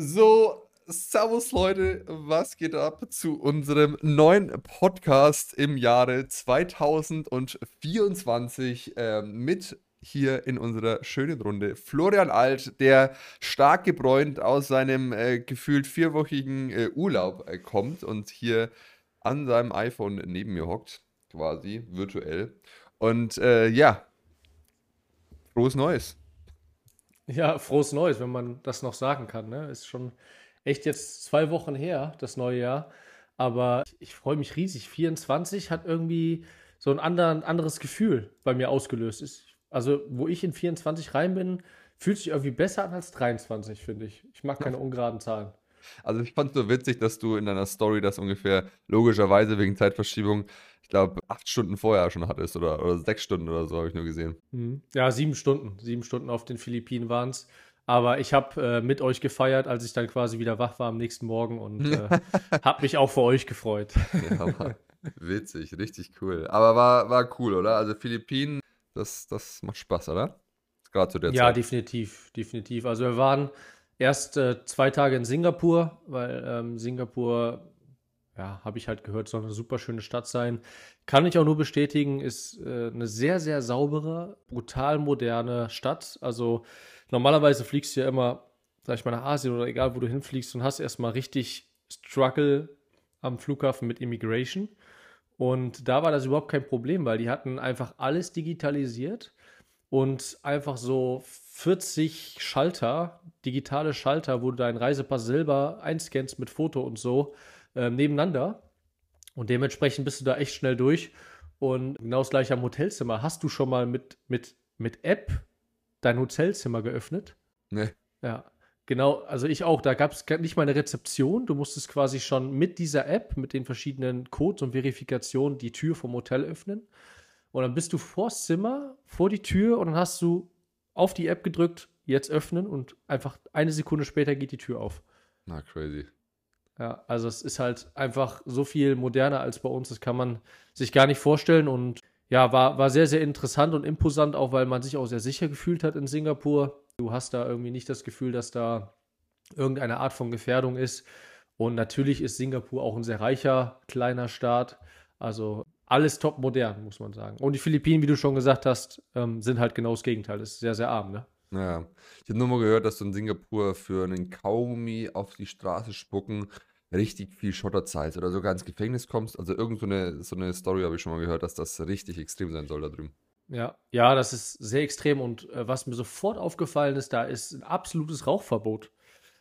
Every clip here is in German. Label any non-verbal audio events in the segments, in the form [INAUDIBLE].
So, Servus Leute, was geht ab zu unserem neuen Podcast im Jahre 2024 äh, mit hier in unserer schönen Runde Florian Alt, der stark gebräunt aus seinem äh, gefühlt vierwöchigen äh, Urlaub äh, kommt und hier an seinem iPhone neben mir hockt, quasi virtuell. Und äh, ja, frohes Neues. Ja, frohes Neues, wenn man das noch sagen kann. Ne? Ist schon echt jetzt zwei Wochen her, das neue Jahr. Aber ich, ich freue mich riesig. 24 hat irgendwie so ein anderen, anderes Gefühl bei mir ausgelöst. Ist, also, wo ich in 24 rein bin, fühlt sich irgendwie besser an als 23, finde ich. Ich mag keine ungeraden Zahlen. Also ich fand es so witzig, dass du in deiner Story das ungefähr logischerweise wegen Zeitverschiebung, ich glaube, acht Stunden vorher schon hattest oder, oder sechs Stunden oder so, habe ich nur gesehen. Mhm. Ja, sieben Stunden. Sieben Stunden auf den Philippinen waren es. Aber ich habe äh, mit euch gefeiert, als ich dann quasi wieder wach war am nächsten Morgen und äh, [LAUGHS] habe mich auch für euch gefreut. ja, Mann. Witzig, richtig cool. Aber war, war cool, oder? Also Philippinen, das, das macht Spaß, oder? Gerade zu der ja, Zeit. Ja, definitiv, definitiv. Also wir waren erst äh, zwei Tage in Singapur, weil ähm, Singapur, ja, habe ich halt gehört, soll eine super schöne Stadt sein. Kann ich auch nur bestätigen, ist äh, eine sehr, sehr saubere, brutal moderne Stadt. Also normalerweise fliegst du ja immer, sag ich mal, nach Asien oder egal, wo du hinfliegst und hast erstmal richtig Struggle am Flughafen mit Immigration. Und da war das überhaupt kein Problem, weil die hatten einfach alles digitalisiert und einfach so 40 Schalter, digitale Schalter, wo du deinen Reisepass selber einscannst mit Foto und so äh, nebeneinander. Und dementsprechend bist du da echt schnell durch. Und genau das gleiche am Hotelzimmer. Hast du schon mal mit, mit, mit App dein Hotelzimmer geöffnet? Nee. Ja. Genau, also ich auch. Da gab es nicht mal eine Rezeption. Du musstest quasi schon mit dieser App, mit den verschiedenen Codes und Verifikationen die Tür vom Hotel öffnen. Und dann bist du vors Zimmer, vor die Tür und dann hast du auf die App gedrückt, jetzt öffnen und einfach eine Sekunde später geht die Tür auf. Na, crazy. Ja, also es ist halt einfach so viel moderner als bei uns, das kann man sich gar nicht vorstellen und ja, war, war sehr, sehr interessant und imposant, auch weil man sich auch sehr sicher gefühlt hat in Singapur. Du hast da irgendwie nicht das Gefühl, dass da irgendeine Art von Gefährdung ist. Und natürlich ist Singapur auch ein sehr reicher kleiner Staat. Also alles top modern, muss man sagen. Und die Philippinen, wie du schon gesagt hast, ähm, sind halt genau das Gegenteil. Das ist sehr, sehr arm, ne? Ja. Ich habe nur mal gehört, dass du in Singapur für einen Kaugummi auf die Straße spucken richtig viel Schotterzeit oder sogar ins Gefängnis kommst. Also irgend so eine, so eine Story habe ich schon mal gehört, dass das richtig extrem sein soll da drüben. Ja, ja, das ist sehr extrem und äh, was mir sofort aufgefallen ist, da ist ein absolutes Rauchverbot.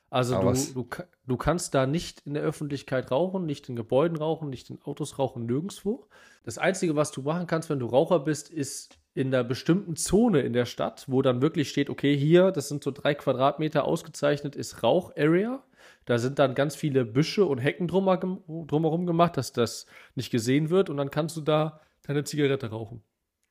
Also du, du, du kannst da nicht in der Öffentlichkeit rauchen, nicht in Gebäuden rauchen, nicht in Autos rauchen, nirgendwo. Das Einzige, was du machen kannst, wenn du Raucher bist, ist in der bestimmten Zone in der Stadt, wo dann wirklich steht, okay, hier, das sind so drei Quadratmeter ausgezeichnet, ist Rauch-Area. Da sind dann ganz viele Büsche und Hecken drumherum gemacht, dass das nicht gesehen wird und dann kannst du da deine Zigarette rauchen.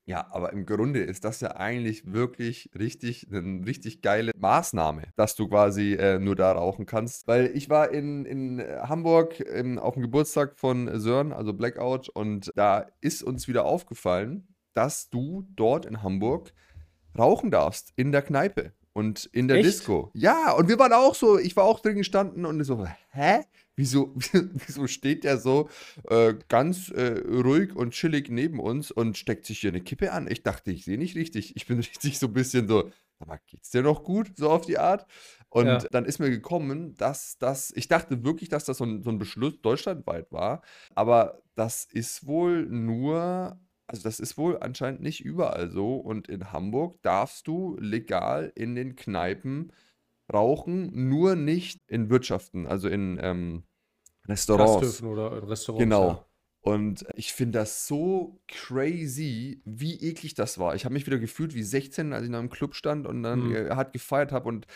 Ja, aber im Grunde ist das ja eigentlich wirklich richtig, eine richtig geile Maßnahme, dass du quasi äh, nur da rauchen kannst. Weil ich war in, in Hamburg im, auf dem Geburtstag von Sören, also Blackout, und da ist uns wieder aufgefallen, dass du dort in Hamburg rauchen darfst in der Kneipe und in der Echt? Disco. Ja, und wir waren auch so, ich war auch drin gestanden und so, hä? Wieso, [LAUGHS] wieso steht der so äh, ganz äh, ruhig und chillig neben uns und steckt sich hier eine Kippe an? Ich dachte, ich sehe nicht richtig. Ich bin [LAUGHS] richtig so ein bisschen so, aber geht's dir noch gut? So auf die Art. Und ja. dann ist mir gekommen, dass das, ich dachte wirklich, dass das so ein, so ein Beschluss deutschlandweit war, aber das ist wohl nur also das ist wohl anscheinend nicht überall so. Und in Hamburg darfst du legal in den Kneipen rauchen, nur nicht in Wirtschaften, also in ähm, Restaurants. oder in Restaurants. Genau. Ja. Und ich finde das so crazy, wie eklig das war. Ich habe mich wieder gefühlt wie 16, als ich noch im Club stand und dann mhm. halt gefeiert habe und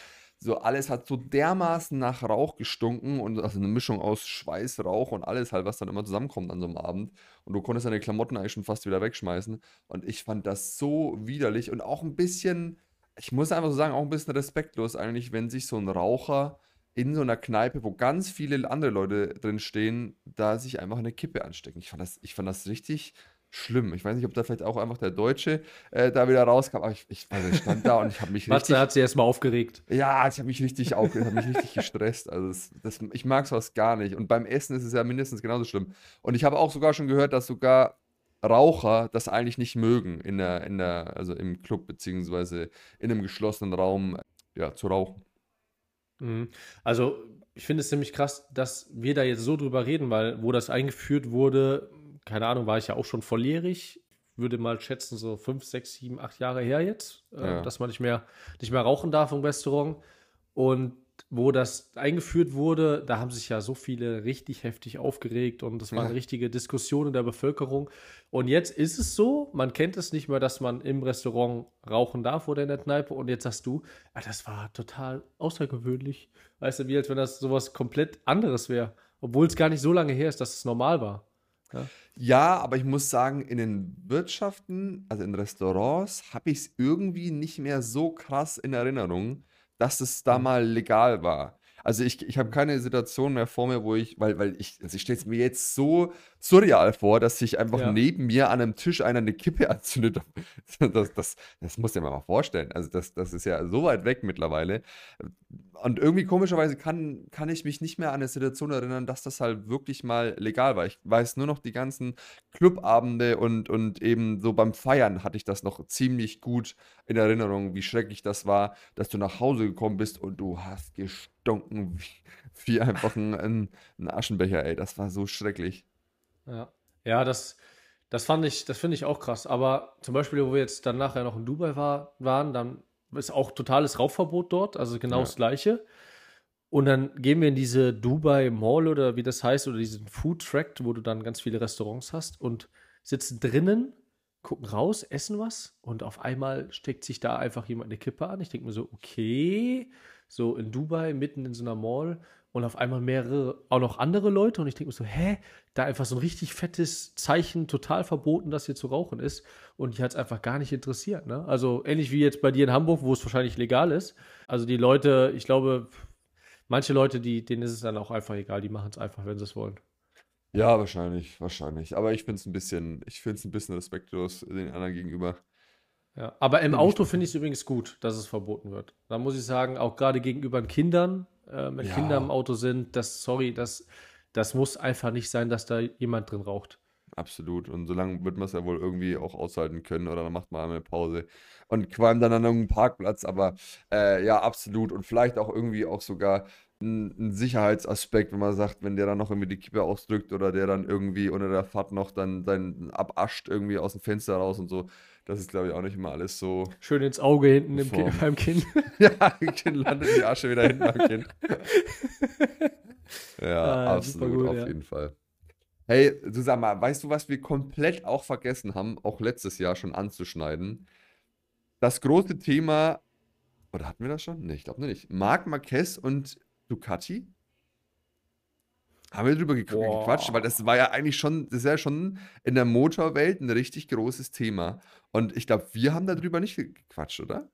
so alles hat so dermaßen nach Rauch gestunken und also eine Mischung aus Schweiß, Rauch und alles halt, was dann immer zusammenkommt an so einem Abend. Und du konntest deine Klamotten eigentlich schon fast wieder wegschmeißen. Und ich fand das so widerlich und auch ein bisschen ich muss einfach so sagen, auch ein bisschen respektlos eigentlich, wenn sich so ein Raucher in so einer Kneipe, wo ganz viele andere Leute drin stehen, da sich einfach eine Kippe anstecken. Ich fand das, ich fand das richtig, schlimm. Ich weiß nicht, ob da vielleicht auch einfach der Deutsche äh, da wieder rauskam, aber ich, ich, also ich stand da und ich habe mich Matze richtig. hat sie erstmal aufgeregt. Ja, ich habe mich richtig aufgeregt, habe mich richtig gestresst. Also das, das, ich mag sowas gar nicht. Und beim Essen ist es ja mindestens genauso schlimm. Und ich habe auch sogar schon gehört, dass sogar Raucher das eigentlich nicht mögen, in der, in der, also im Club beziehungsweise in einem geschlossenen Raum ja, zu rauchen. Mhm. Also, ich finde es ziemlich krass, dass wir da jetzt so drüber reden, weil wo das eingeführt wurde, keine Ahnung, war ich ja auch schon volljährig. Würde mal schätzen, so fünf, sechs, sieben, acht Jahre her jetzt, äh, Ja. dass man nicht mehr, nicht mehr rauchen darf im Restaurant. Und wo das eingeführt wurde, da haben sich ja so viele richtig heftig aufgeregt und das war eine Ja. richtige Diskussion in der Bevölkerung. Und jetzt ist es so, man kennt es nicht mehr, dass man im Restaurant rauchen darf oder in der Kneipe. Und jetzt sagst du, ah, das war total außergewöhnlich. Weißt du, wie als wenn das sowas komplett anderes wäre. Obwohl es gar nicht so lange her ist, dass es normal war. Ja, aber ich muss sagen, in den Wirtschaften, also in Restaurants, habe ich es irgendwie nicht mehr so krass in Erinnerung, dass es da Mhm. mal legal war. Also ich, ich habe keine Situation mehr vor mir, wo ich, weil, weil ich, also ich stelle es mir jetzt so surreal vor, dass sich einfach Ja. neben mir an einem Tisch einer eine Kippe [LAUGHS] anzündet. Das, das, das muss dir mal vorstellen. Also das, das ist ja so weit weg mittlerweile. Und irgendwie komischerweise kann, kann ich mich nicht mehr an eine Situation erinnern, dass das halt wirklich mal legal war. Ich weiß nur noch die ganzen Clubabende und, und eben so beim Feiern hatte ich das noch ziemlich gut in Erinnerung, wie schrecklich das war, dass du nach Hause gekommen bist und du hast gestunken wie, wie einfach ein, ein, Aschenbecher, ey. Das war so schrecklich. Ja, ja das, das fand ich, das finde ich auch krass. Aber zum Beispiel, wo wir jetzt dann nachher noch in Dubai war, waren, dann ist auch totales Rauchverbot dort, also genau Ja. das Gleiche. Und dann gehen wir in diese Dubai Mall oder wie das heißt, oder diesen Food Track, wo du dann ganz viele Restaurants hast und sitzen drinnen, gucken raus, essen was und auf einmal steckt sich da einfach jemand eine Kippe an. Ich denke mir so, okay, so in Dubai, mitten in so einer Mall und auf einmal mehrere, auch noch andere Leute und ich denke mir so, hä, da einfach so ein richtig fettes Zeichen, total verboten, dass hier zu rauchen ist und die hat es einfach gar nicht interessiert. Ne? Also ähnlich wie jetzt bei dir in Hamburg, wo es wahrscheinlich legal ist. Also die Leute, ich glaube, manche Leute, die, denen ist es dann auch einfach egal, die machen es einfach, wenn sie es wollen. Ja, wahrscheinlich, wahrscheinlich. Aber ich finde es ein bisschen, ich finde es ein bisschen respektlos den anderen gegenüber. Ja, aber im Auto finde ich es übrigens gut, dass es verboten wird. Da muss ich sagen, auch gerade gegenüber Kindern, äh, wenn Ja. Kinder im Auto sind, das, sorry, das, das muss einfach nicht sein, dass da jemand drin raucht. Absolut. Und so lange wird man es ja wohl irgendwie auch aushalten können oder dann macht man eine Pause und qualmt dann an irgendeinem Parkplatz. Aber äh, ja, absolut. Und vielleicht auch irgendwie auch sogar ein, Sicherheitsaspekt, wenn man sagt, wenn der dann noch irgendwie die Kippe ausdrückt oder der dann irgendwie unter der Fahrt noch dann sein abascht irgendwie aus dem Fenster raus und so. Das ist, glaube ich, auch nicht immer alles so. Schön ins Auge hinten im Ki Form. beim Kind. [LAUGHS] ja, Kind landet die Asche wieder hinten am Kind. [LAUGHS] Ja, Ah, absolut, gut, auf ja. jeden Fall. Hey, mal, weißt du, was wir komplett auch vergessen haben, auch letztes Jahr schon anzuschneiden? Das große Thema, oder hatten wir das schon? Nee, ich glaube nicht. Marc Marquez und Ducati? Haben wir drüber gequatscht? Weil das war ja eigentlich schon, das ist ja schon in der Motorwelt ein richtig großes Thema. Und ich glaube, wir haben darüber nicht ge- gequatscht, oder?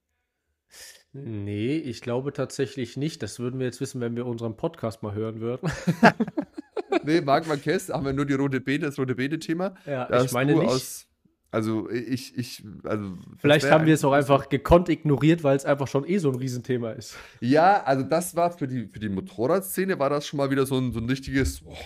Nee, ich glaube tatsächlich nicht. Das würden wir jetzt wissen, wenn wir unseren Podcast mal hören würden. [LAUGHS] [LAUGHS] Nee, Marc Marquez haben wir nur die rote Beete, das rote Beete-Thema. Ja, Da ich meine nicht. aus. Also ich, ich, also. Vielleicht haben wir es auch einfach gekonnt ignoriert, weil es einfach schon eh so ein Riesenthema ist. Ja, also das war für die, für die Motorradszene war das schon mal wieder so ein, so ein richtiges. Boah,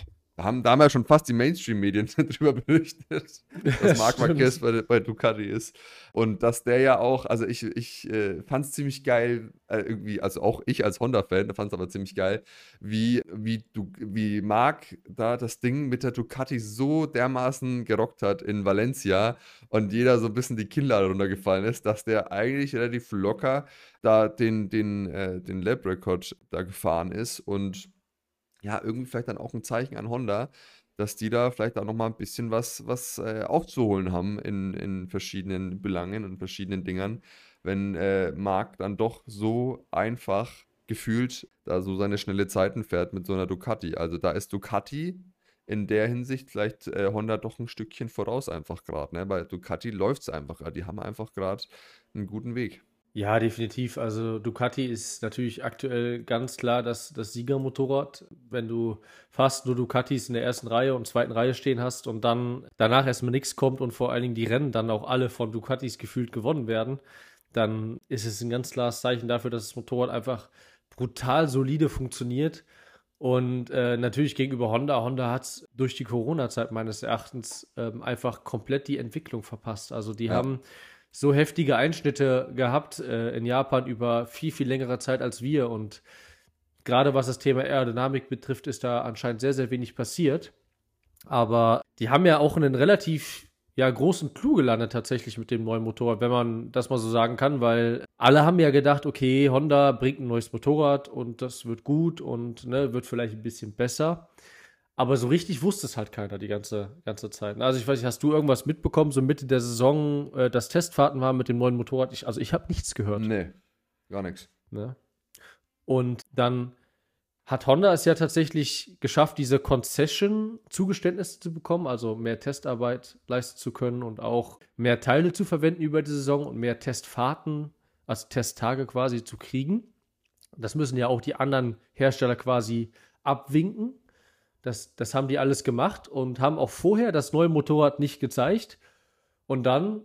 da haben, da haben ja schon fast die Mainstream-Medien [LAUGHS] drüber berichtet, [LAUGHS] dass Marc. Marquez bei, bei Ducati ist. Und dass der ja auch, also ich, ich äh, fand es ziemlich geil, äh, irgendwie, also auch ich als Honda-Fan fand es aber ziemlich geil, wie, wie, du, wie Marc da das Ding mit der Ducati so dermaßen gerockt hat in Valencia und jeder so ein bisschen die Kinnlade runtergefallen ist, dass der eigentlich relativ locker da den, den, äh, den Lab-Rekord da gefahren ist und ja, irgendwie vielleicht dann auch ein Zeichen an Honda, dass die da vielleicht auch nochmal ein bisschen was, was äh, aufzuholen haben in, in verschiedenen Belangen und verschiedenen Dingern, wenn äh, Marc dann doch so einfach gefühlt da so seine schnelle Zeiten fährt mit so einer Ducati. Also da ist Ducati in der Hinsicht vielleicht äh, Honda doch ein Stückchen voraus einfach gerade, ne? Bei Ducati läuft es einfach. Die haben einfach gerade einen guten Weg. Ja, definitiv. Also Ducati ist natürlich aktuell ganz klar das, das Siegermotorrad. Wenn du fast nur Ducatis in der ersten Reihe und zweiten Reihe stehen hast und dann danach erstmal nichts kommt und vor allen Dingen die Rennen dann auch alle von Ducatis gefühlt gewonnen werden, dann ist es ein ganz klares Zeichen dafür, dass das Motorrad einfach brutal solide funktioniert. Und äh, natürlich gegenüber Honda. Honda hat es durch die Corona-Zeit meines Erachtens ähm, einfach komplett die Entwicklung verpasst. Also die ja. haben so heftige Einschnitte gehabt äh, in Japan über viel, viel längere Zeit als wir. Und gerade was das Thema Aerodynamik betrifft, ist da anscheinend sehr, sehr wenig passiert. Aber die haben ja auch einen relativ ja, großen Clou gelandet tatsächlich mit dem neuen Motorrad, wenn man das mal so sagen kann, weil alle haben ja gedacht, okay, Honda bringt ein neues Motorrad und das wird gut und ne, wird vielleicht ein bisschen besser. Aber so richtig wusste es halt keiner die ganze, ganze Zeit. Also ich weiß nicht, hast du irgendwas mitbekommen, so Mitte der Saison, äh, dass Testfahrten waren mit dem neuen Motorrad? Ich, also ich habe nichts gehört. Nee, gar nichts. Ne? Und dann hat Honda es ja tatsächlich geschafft, diese Concession-Zugeständnisse zu bekommen, also mehr Testarbeit leisten zu können und auch mehr Teile zu verwenden über die Saison und mehr Testfahrten, also Testtage quasi zu kriegen. Das müssen ja auch die anderen Hersteller quasi abwinken. Das, das haben die alles gemacht und haben auch vorher das neue Motorrad nicht gezeigt. Und dann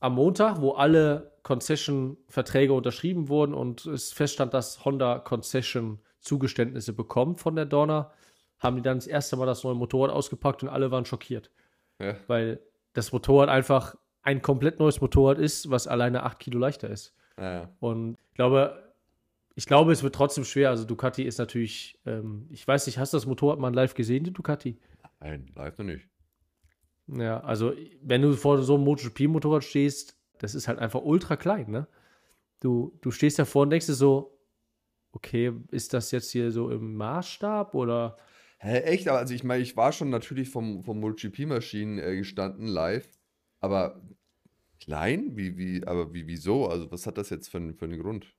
am Montag, wo alle Concession-Verträge unterschrieben wurden und es feststand, dass Honda Concession-Zugeständnisse bekommt von der Donner, haben die dann das erste Mal das neue Motorrad ausgepackt und alle waren schockiert. Ja. Weil das Motorrad einfach ein komplett neues Motorrad ist, was alleine 8 Kilo leichter ist. Ja. Und ich glaube, ich glaube, es wird trotzdem schwer. Also Ducati ist natürlich, ähm, ich weiß nicht, hast du das Motorrad mal live gesehen, die Ducati? Nein, live noch nicht. Ja, also wenn du vor so einem MotoGP-Motorrad stehst, das ist halt einfach ultra klein, ne? Du, du stehst davor und denkst dir so, okay, ist das jetzt hier so im Maßstab oder? Hä, echt? Also ich meine, ich war schon natürlich vom, vom MotoGP-Maschinen äh, gestanden live, aber klein? Wie, wie, aber wie, wieso? Also was hat das jetzt für, für einen Grund?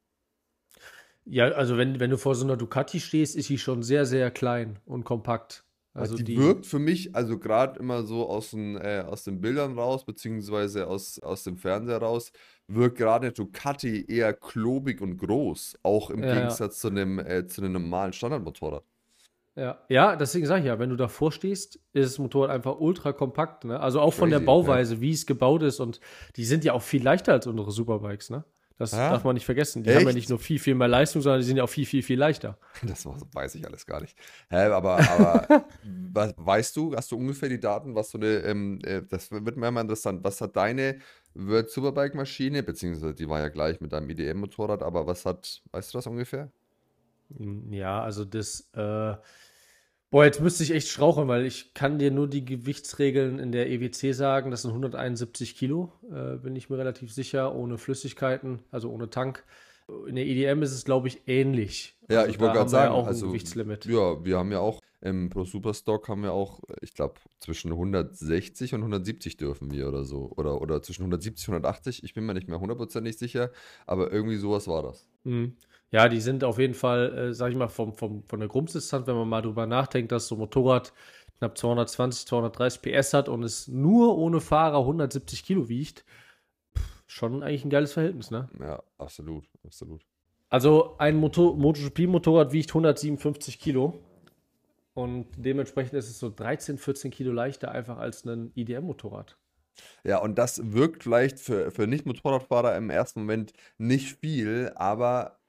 Ja, also wenn, wenn du vor so einer Ducati stehst, ist sie schon sehr, sehr klein und kompakt. Also die, die wirkt für mich, also gerade immer so aus den, äh, aus den Bildern raus, beziehungsweise aus, aus dem Fernseher raus, wirkt gerade Ducati eher klobig und groß, auch im ja, Gegensatz ja. zu einem, äh, zu einem normalen Standardmotorrad. Ja, ja, deswegen sage ich ja, wenn du davor stehst, ist das Motorrad einfach ultra kompakt. Ne? Also auch Crazy, von der Bauweise, ja. wie es gebaut ist und die sind ja auch viel leichter als unsere Superbikes, ne? Das ah, darf man nicht vergessen. Die echt? haben ja nicht nur viel, viel mehr Leistung, sondern die sind ja auch viel, viel, viel leichter. [LAUGHS] Das weiß ich alles gar nicht. Hä, aber, aber [LAUGHS] was, weißt du, hast du ungefähr die Daten, was so eine, ähm, äh, das wird mir immer interessant, was hat deine World Superbike Maschine, beziehungsweise die war ja gleich mit deinem IDM-Motorrad, aber was hat, weißt du das ungefähr? Ja, also das, äh, Boah, jetzt müsste ich echt straucheln, weil ich kann dir nur die Gewichtsregeln in der EWC sagen. Das sind 171 Kilo, äh, bin ich mir relativ sicher, ohne Flüssigkeiten, also ohne Tank. In der EDM ist es, glaube ich, ähnlich. Ja, also ich wollte gerade sagen, ja auch also, ein Gewichtslimit. Ja, wir haben ja auch im Pro Superstock haben wir auch, ich glaube, zwischen 160 und 170 dürfen wir oder so. Oder, oder zwischen 170 und 180, ich bin mir nicht mehr hundertprozentig sicher, aber irgendwie sowas war das. Mhm. Ja, die sind auf jeden Fall, äh, sag ich mal, vom, vom, von der Grunddistanz, wenn man mal drüber nachdenkt, dass so ein Motorrad knapp 220, 230 PS hat und es nur ohne Fahrer 170 Kilo wiegt, schon eigentlich ein geiles Verhältnis, ne? Ja, absolut, absolut. Also ein MotoGP-Motorrad wiegt 157 Kilo und dementsprechend ist es so 13, 14 Kilo leichter einfach als ein IDM-Motorrad. Ja, und das wirkt vielleicht für, für Nicht-Motorradfahrer im ersten Moment nicht viel, aber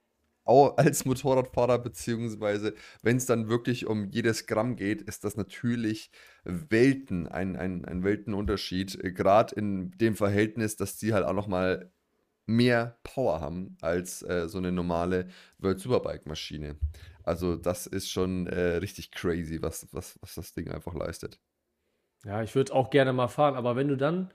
auch [LAUGHS] als Motorradfahrer, beziehungsweise wenn es dann wirklich um jedes Gramm geht, ist das natürlich Welten, ein, ein, ein Weltenunterschied. Gerade in dem Verhältnis, dass die halt auch nochmal mehr Power haben als äh, so eine normale World Superbike Maschine. Also das ist schon äh, richtig crazy, was, was, was das Ding einfach leistet. Ja, ich würde es auch gerne mal fahren, aber wenn du dann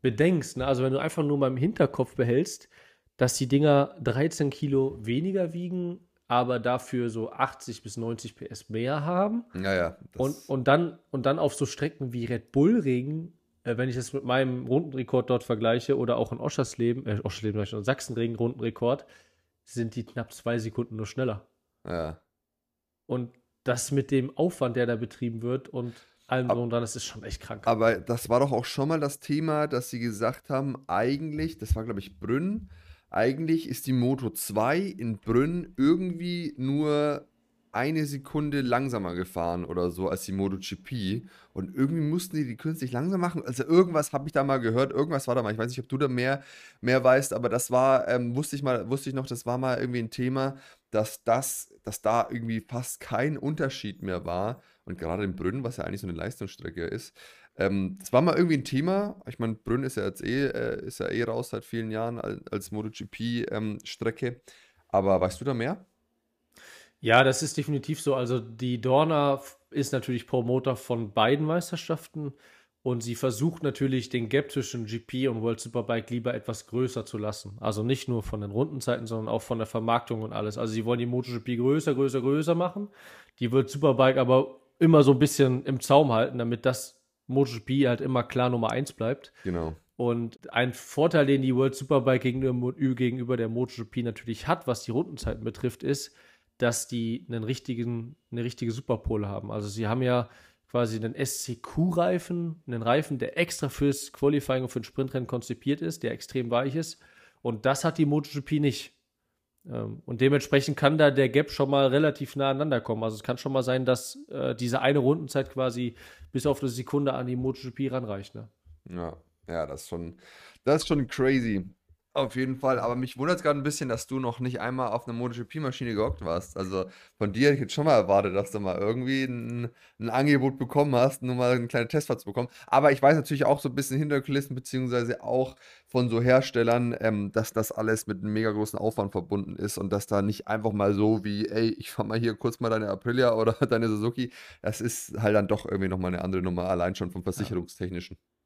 bedenkst, ne, also wenn du einfach nur mal im Hinterkopf behältst, dass die Dinger 13 Kilo weniger wiegen, aber dafür so 80 bis 90 PS mehr haben. Ja, ja. Und, und, dann, und dann auf so Strecken wie Red Bull Regen, äh, wenn ich das mit meinem Rundenrekord dort vergleiche oder auch in Oschersleben, äh, Oschersleben, Sachsenregen Rundenrekord, sind die knapp zwei Sekunden nur schneller. Ja. Und das mit dem Aufwand, der da betrieben wird und allem so und dann, das ist schon echt krank. Aber das war doch auch schon mal das Thema, dass sie gesagt haben, eigentlich, das war glaube ich Brünn, eigentlich ist die Moto 2 in Brünn irgendwie nur eine Sekunde langsamer gefahren oder so als die MotoGP. Und irgendwie mussten die die künstlich langsam machen. Also irgendwas habe ich da mal gehört, irgendwas war da mal. Ich weiß nicht, ob du da mehr, mehr weißt, aber das war, ähm, wusste ich mal, wusste ich noch, das war mal irgendwie ein Thema, dass das, dass da irgendwie fast kein Unterschied mehr war. Und gerade in Brünn, was ja eigentlich so eine Leistungsstrecke ist, ähm, das war mal irgendwie ein Thema. Ich meine, Brünn ist ja jetzt eh, äh, ist ja eh raus seit vielen Jahren als, als MotoGP-Strecke. Ähm, aber weißt du da mehr? Ja, das ist definitiv so. Also die Dorna ist natürlich Promoter von beiden Meisterschaften und sie versucht natürlich den Gap zwischen GP und World Superbike lieber etwas größer zu lassen. Also nicht nur von den Rundenzeiten, sondern auch von der Vermarktung und alles. Also sie wollen die MotoGP größer, größer, größer machen, die World Superbike aber immer so ein bisschen im Zaum halten, damit das MotoGP halt immer klar Nummer 1 bleibt. Genau. Und ein Vorteil, den die World Superbike gegenüber, gegenüber der MotoGP natürlich hat, was die Rundenzeiten betrifft, ist, dass die einen richtigen, eine richtige Superpole haben. Also sie haben ja quasi einen SCQ-Reifen, einen Reifen, der extra fürs Qualifying und für ein Sprintrennen konzipiert ist, der extrem weich ist. Und das hat die MotoGP nicht. Ähm, und dementsprechend kann da der Gap schon mal relativ nah aneinander kommen. Also es kann schon mal sein, dass äh, diese eine Rundenzeit quasi bis auf eine Sekunde an die MotoGP ranreicht. Ne? Ja, ja, das ist schon, das ist schon crazy. Auf jeden Fall, aber mich wundert es gerade ein bisschen, dass du noch nicht einmal auf einer MotoGP-Maschine gehockt warst. Also von dir hätte ich jetzt schon mal erwartet, dass du mal irgendwie ein, ein Angebot bekommen hast, nur mal eine kleine Testfahrt zu bekommen. Aber ich weiß natürlich auch so ein bisschen Hinterkulissen, beziehungsweise auch von so Herstellern, ähm, dass das alles mit einem mega großen Aufwand verbunden ist und dass da nicht einfach mal so wie, ey, ich fahr mal hier kurz mal deine Aprilia oder [LAUGHS] deine Suzuki, das ist halt dann doch irgendwie nochmal eine andere Nummer, allein schon vom Versicherungstechnischen. Ja,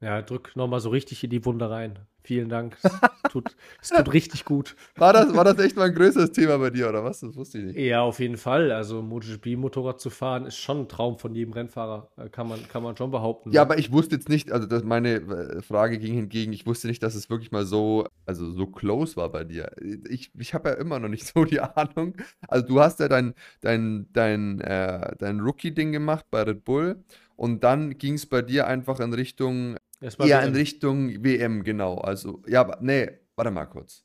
drück nochmal so richtig in die Wunde rein. Vielen Dank. Es [LAUGHS] tut, es tut richtig gut. War das, war das echt mal ein größeres Thema bei dir, oder was? Das wusste ich nicht. Ja, auf jeden Fall. Also MotoGP-Motorrad zu fahren, ist schon ein Traum von jedem Rennfahrer. Äh, kann man, kann man schon behaupten. Ja, ne? aber ich wusste jetzt nicht, also das, meine äh, Frage ging hingegen, ich wusste nicht, dass es wirklich mal so, also so close war bei dir. Ich, ich habe ja immer noch nicht [LAUGHS] so die Ahnung. Also du hast ja dein, dein, dein, äh, dein Rookie-Ding gemacht bei Red Bull und dann ging es bei dir einfach in Richtung Eher in Richtung WM, genau. Also, ja, nee, warte mal kurz.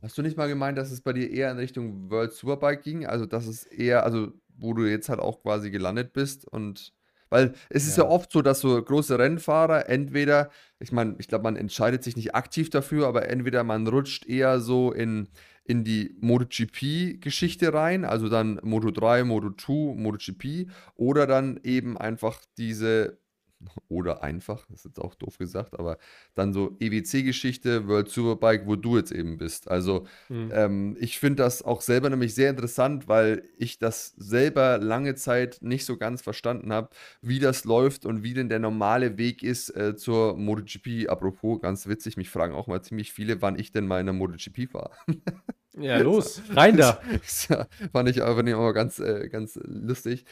Hast du nicht mal gemeint, dass es bei dir eher in Richtung World Superbike ging? Also, dass es eher, also, wo du jetzt halt auch quasi gelandet bist und. Weil es ist ja, ja oft so, dass so große Rennfahrer entweder, ich meine, ich glaube, man entscheidet sich nicht aktiv dafür, aber entweder man rutscht eher so in, in die MotoGP-Geschichte rein, also dann Moto 3, Moto 2, MotoGP, oder dann eben einfach diese [LAUGHS] oder einfach, das ist jetzt auch doof gesagt, aber dann so EWC-Geschichte, World Superbike, wo du jetzt eben bist. Also mhm. ähm, ich finde das auch selber nämlich sehr interessant, weil ich das selber lange Zeit nicht so ganz verstanden habe, wie das läuft und wie denn der normale Weg ist äh, zur MotoGP. Apropos, ganz witzig, mich fragen auch mal ziemlich viele, wann ich denn mal in der MotoGP fahre. Ja, [LAUGHS] los, rein da. fand ich aber nicht ganz, äh, ganz lustig.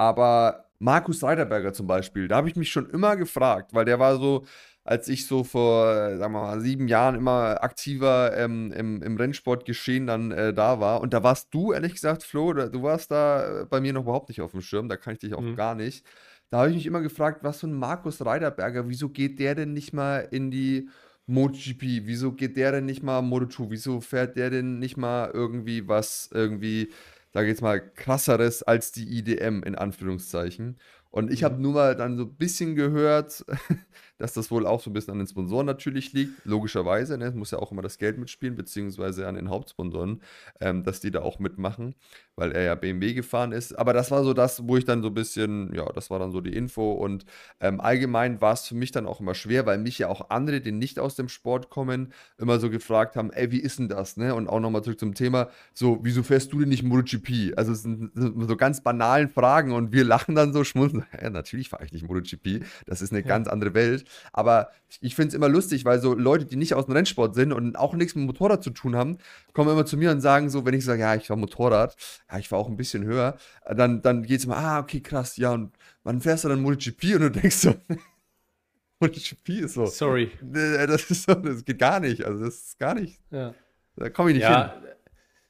Aber Markus Seiderberger zum Beispiel, da habe ich mich schon immer gefragt, weil der war so, als ich so vor, sagen wir mal, sieben Jahren immer aktiver ähm, im, im Rennsportgeschehen dann äh, da war. Und da warst du, ehrlich gesagt, Flo, du warst da bei mir noch überhaupt nicht auf dem Schirm, da kann ich dich auch mhm. gar nicht. Da habe ich mich immer gefragt, was so ein Markus Reiderberger, wieso geht der denn nicht mal in die MotoGP? Wieso geht der denn nicht mal Moto2? Wieso fährt der denn nicht mal irgendwie was irgendwie sage ich jetzt mal, krasseres als die IDM in Anführungszeichen. Und ich habe mhm. nur mal dann so ein bisschen gehört, [LAUGHS] dass das wohl auch so ein bisschen an den Sponsoren natürlich liegt, logischerweise. Ne? Es muss ja auch immer das Geld mitspielen, beziehungsweise an den Hauptsponsoren, ähm, dass die da auch mitmachen, weil er ja BMW gefahren ist. Aber das war so das, wo ich dann so ein bisschen, ja, das war dann so die Info. Und ähm, allgemein war es für mich dann auch immer schwer, weil mich ja auch andere, die nicht aus dem Sport kommen, immer so gefragt haben, ey, wie ist denn das? Ne? Und auch nochmal zurück zum Thema, so, wieso fährst du denn nicht MotoGP? Also es sind so ganz banalen Fragen und wir lachen dann so, schmunzeln, ja, natürlich fahre ich nicht MotoGP, das ist eine ja. ganz andere Welt. Aber ich finde es immer lustig, weil so Leute, die nicht aus dem Rennsport sind und auch nichts mit Motorrad zu tun haben, kommen immer zu mir und sagen so, wenn ich sage, ja, ich war Motorrad, ja, ich war auch ein bisschen höher, dann, dann geht es immer, ah, okay, krass, ja, und wann fährst du dann MotoGP? Und du denkst so, [LAUGHS] MotoGP ist so. Sorry. Das ist so, das geht gar nicht. Also, das ist gar nicht. Ja. Da komme ich nicht ja, hin.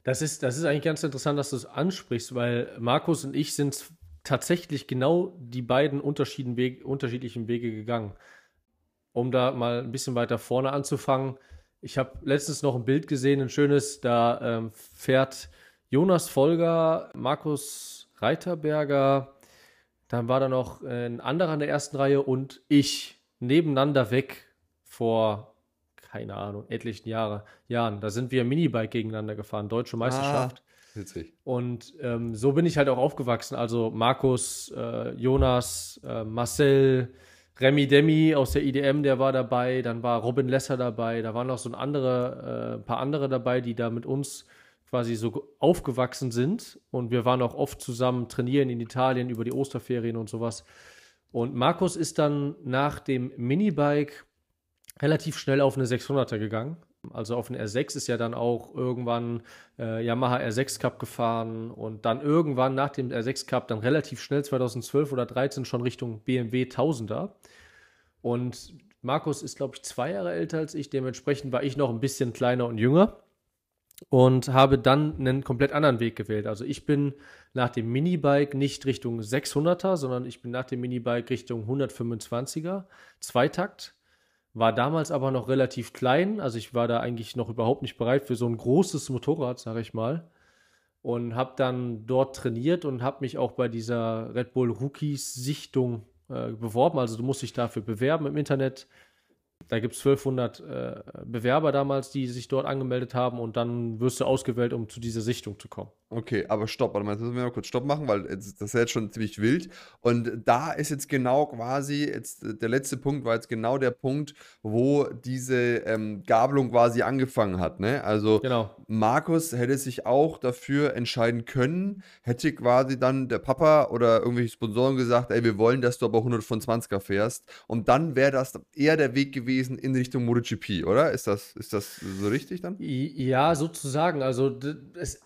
Das ist, das ist eigentlich ganz interessant, dass du es ansprichst, weil Markus und ich sind tatsächlich genau die beiden unterschiedlichen Wege gegangen. Um da mal ein bisschen weiter vorne anzufangen, Ich habe letztens noch ein Bild gesehen, ein schönes, da ähm, fährt Jonas Folger, Markus Reiterberger, dann war da noch ein anderer in der ersten Reihe und ich nebeneinander weg vor, keine Ahnung, etlichen Jahre, Jahren. Da sind wir Minibike gegeneinander gefahren, deutsche Meisterschaft. Ah, witzig. Und ähm, so bin ich halt auch aufgewachsen. Also Markus, äh, Jonas, äh, Marcel, Remy Demi aus der IDM, der war dabei, dann war Robin Lesser dabei, da waren noch so ein andere, äh, paar andere dabei, die da mit uns quasi so aufgewachsen sind und wir waren auch oft zusammen trainieren in Italien über die Osterferien und sowas. Und Markus ist dann nach dem Minibike relativ schnell auf eine 600er gegangen. Also auf eine R6 ist ja dann auch irgendwann äh, Yamaha R6 Cup gefahren und dann irgendwann nach dem R6 Cup dann relativ schnell 2012 oder 2013 schon Richtung BMW 1000er. Und Markus ist, glaube ich, zwei Jahre älter als ich. Dementsprechend war ich noch ein bisschen kleiner und jünger und habe dann einen komplett anderen Weg gewählt. Also ich bin nach dem Minibike nicht Richtung 600er, sondern ich bin nach dem Minibike Richtung 125er, Zweitakt. War damals aber noch relativ klein, also ich war da eigentlich noch überhaupt nicht bereit für so ein großes Motorrad, sage ich mal. Und habe dann dort trainiert und habe mich auch bei dieser Red Bull Rookies Sichtung äh, beworben. Also du musst dich dafür bewerben im Internet. Da gibt es 1200 äh, Bewerber damals, die sich dort angemeldet haben und dann wirst du ausgewählt, um zu dieser Sichtung zu kommen. Okay, aber stopp, warte mal, jetzt müssen wir mal kurz Stopp machen, weil das ist jetzt schon ziemlich wild. Und da ist jetzt genau quasi, jetzt der letzte Punkt war jetzt genau der Punkt, wo diese ähm, Gabelung quasi angefangen hat. Ne? Also genau. Markus hätte sich auch dafür entscheiden können, hätte quasi dann der Papa oder irgendwelche Sponsoren gesagt, ey, wir wollen, dass du aber 125er fährst. Und dann wäre das eher der Weg gewesen in Richtung MotoGP, oder? Ist das, ist das so richtig dann? Ja, sozusagen. Also es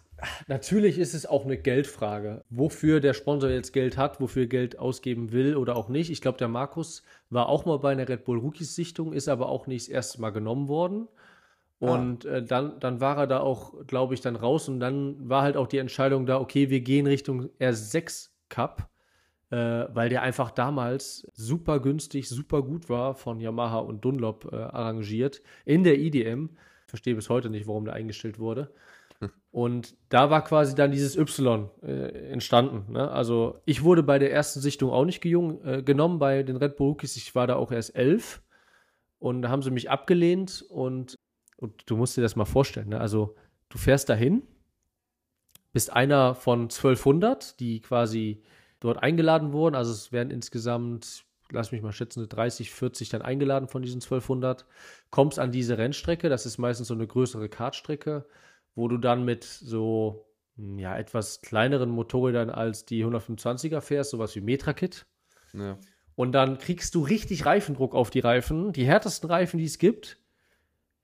Natürlich ist es auch eine Geldfrage, wofür der Sponsor jetzt Geld hat, wofür Geld ausgeben will oder auch nicht. Ich glaube, der Markus war auch mal bei einer Red Bull Rookies Sichtung, ist aber auch nicht das erste Mal genommen worden. Ah. Und ah. äh, dann, dann war er da auch, glaube ich, dann raus und dann war halt auch die Entscheidung da, okay, wir gehen Richtung R6 Cup, äh, weil der einfach damals super günstig, super gut war, von Yamaha und Dunlop äh, arrangiert in der IDM. Ich verstehe bis heute nicht, warum der eingestellt wurde. Und da war quasi dann dieses Y äh, entstanden. Ne? Also ich wurde bei der ersten Sichtung auch nicht gejung, äh, genommen bei den Red Bull Rookies. Ich war da auch erst elf. Und da haben sie mich abgelehnt. Und, und du musst dir das mal vorstellen. Ne? Also du fährst dahin, bist einer von 1200, die quasi dort eingeladen wurden. Also es werden insgesamt, lass mich mal schätzen, 30, 40 dann eingeladen von diesen 1200. Kommst an diese Rennstrecke, das ist meistens so eine größere Kartstrecke wo du dann mit so hm, ja, etwas kleineren Motorrädern als die 125er fährst, sowas wie Metrakit. Ja. Und dann kriegst du richtig Reifendruck auf die Reifen, die härtesten Reifen, die es gibt,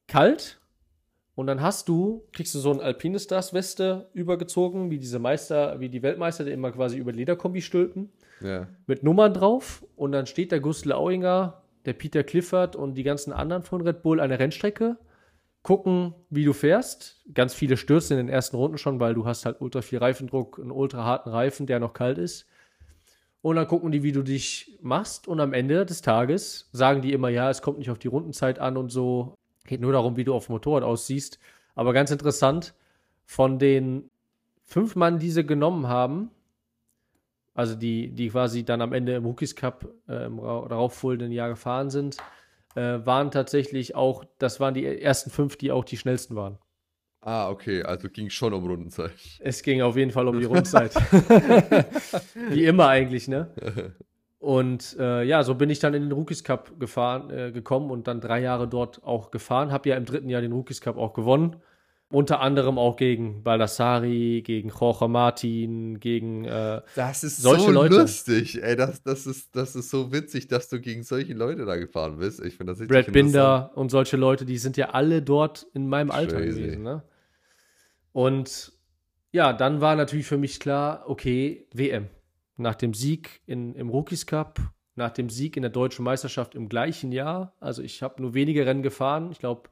kalt. Und dann hast du, kriegst du so ein Alpinestars-Weste übergezogen, wie diese Meister, wie die Weltmeister, die immer quasi über Lederkombi stülpen. Ja. Mit Nummern drauf. Und dann steht der Gustl Auinger, der Peter Clifford und die ganzen anderen von Red Bull an der Rennstrecke gucken, wie du fährst. Ganz viele stürzen in den ersten Runden schon, weil du hast halt ultra viel Reifendruck, einen ultra harten Reifen, der noch kalt ist. Und dann gucken die, wie du dich machst. Und am Ende des Tages sagen die immer, ja, es kommt nicht auf die Rundenzeit an und so. Geht nur darum, wie du auf dem Motorrad aussiehst. Aber ganz interessant, von den fünf Mann, die sie genommen haben, also die, die quasi dann am Ende im Rookies Cup äh, im darauffolgenden Jahr gefahren sind, äh, waren tatsächlich auch, das waren die ersten fünf, die auch die schnellsten waren. Ah, okay, also ging schon um Rundenzeit. Es ging auf jeden Fall um die [LAUGHS] Rundenzeit. [LAUGHS] Wie immer eigentlich, ne? Und äh, ja, so bin ich dann in den Rookies Cup gefahren, äh, gekommen und dann drei Jahre dort auch gefahren. Hab ja im dritten Jahr den Rookies Cup auch gewonnen. Unter anderem auch gegen Baldassari, gegen Jorge Martin, gegen äh, Das ist solche so Leute. lustig, ey. Das, das, ist, das ist so witzig, dass du gegen solche Leute da gefahren bist. Ich finde das richtig Brad Binder und solche Leute, die sind ja alle dort in meinem Alter Crazy. gewesen. Ne? Und ja, dann war natürlich für mich klar, okay, WM. Nach dem Sieg in, im Rookies Cup, nach dem Sieg in der deutschen Meisterschaft im gleichen Jahr. Also ich habe nur wenige Rennen gefahren. Ich glaube,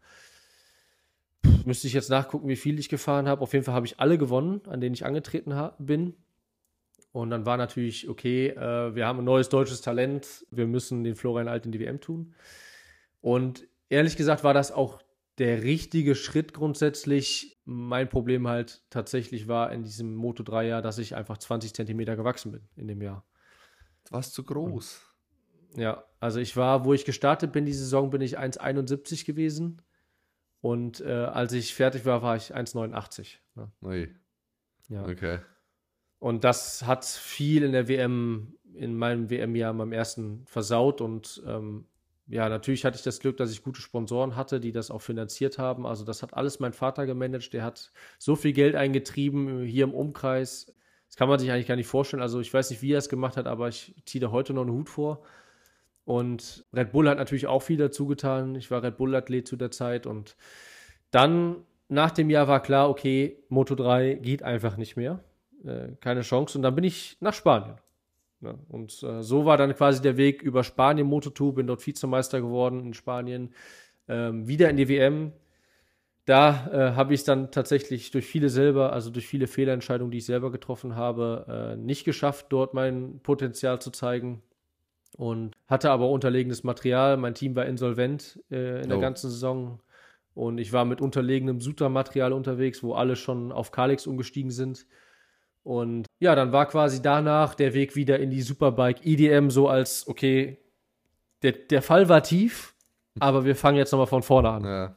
Müsste ich jetzt nachgucken, wie viel ich gefahren habe. Auf jeden Fall habe ich alle gewonnen, an denen ich angetreten bin. Und dann war natürlich, okay, äh, wir haben ein neues deutsches Talent, wir müssen den Florian Alt in die WM tun. Und ehrlich gesagt war das auch der richtige Schritt grundsätzlich. Mein Problem halt tatsächlich war in diesem Moto 3 Jahr, dass ich einfach 20 Zentimeter gewachsen bin in dem Jahr. Du warst zu groß. Ja, also ich war, wo ich gestartet bin, die Saison bin ich 1,71 gewesen. Und äh, als ich fertig war, war ich 1,89. Ne? Ui. Ja. Okay. Und das hat viel in der WM, in meinem WM-Jahr, meinem ersten, versaut. Und ähm, ja, natürlich hatte ich das Glück, dass ich gute Sponsoren hatte, die das auch finanziert haben. Also das hat alles mein Vater gemanagt. Der hat so viel Geld eingetrieben hier im Umkreis. Das kann man sich eigentlich gar nicht vorstellen. Also ich weiß nicht, wie er es gemacht hat, aber ich ziehe da heute noch einen Hut vor. Und Red Bull hat natürlich auch viel dazu getan. Ich war Red Bull-Athlet zu der Zeit. Und dann nach dem Jahr war klar, okay, Moto 3 geht einfach nicht mehr. Äh, keine Chance. Und dann bin ich nach Spanien. Ja, und äh, so war dann quasi der Weg über Spanien Moto2, bin dort Vizemeister geworden in Spanien, ähm, wieder in die WM. Da äh, habe ich es dann tatsächlich durch viele selber, also durch viele Fehlentscheidungen, die ich selber getroffen habe, äh, nicht geschafft, dort mein Potenzial zu zeigen und hatte aber unterlegenes Material. Mein Team war insolvent äh, in der Oh. ganzen Saison und ich war mit unterlegenem Suter-Material unterwegs, wo alle schon auf Kalix umgestiegen sind. Und ja, dann war quasi danach der Weg wieder in die Superbike EDM so als, okay, der, der Fall war tief, [LAUGHS] aber wir fangen jetzt nochmal von vorne an. Ja.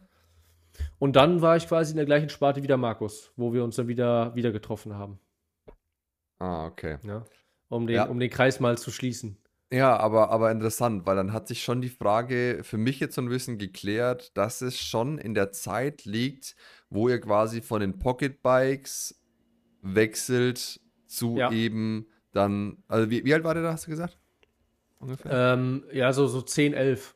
Und dann war ich quasi in der gleichen Sparte wie der Markus, wo wir uns dann wieder, wieder getroffen haben. Ah, okay. Ja? Um, den, Ja. um den Kreis mal zu schließen. Ja, aber, aber interessant, weil dann hat sich schon die Frage für mich jetzt so ein bisschen geklärt, dass es schon in der Zeit liegt, wo ihr quasi von den Pocket Bikes wechselt zu Ja. eben dann, also wie, wie alt war der da, hast du gesagt? Ungefähr? Ähm, ja, so, so 10, 11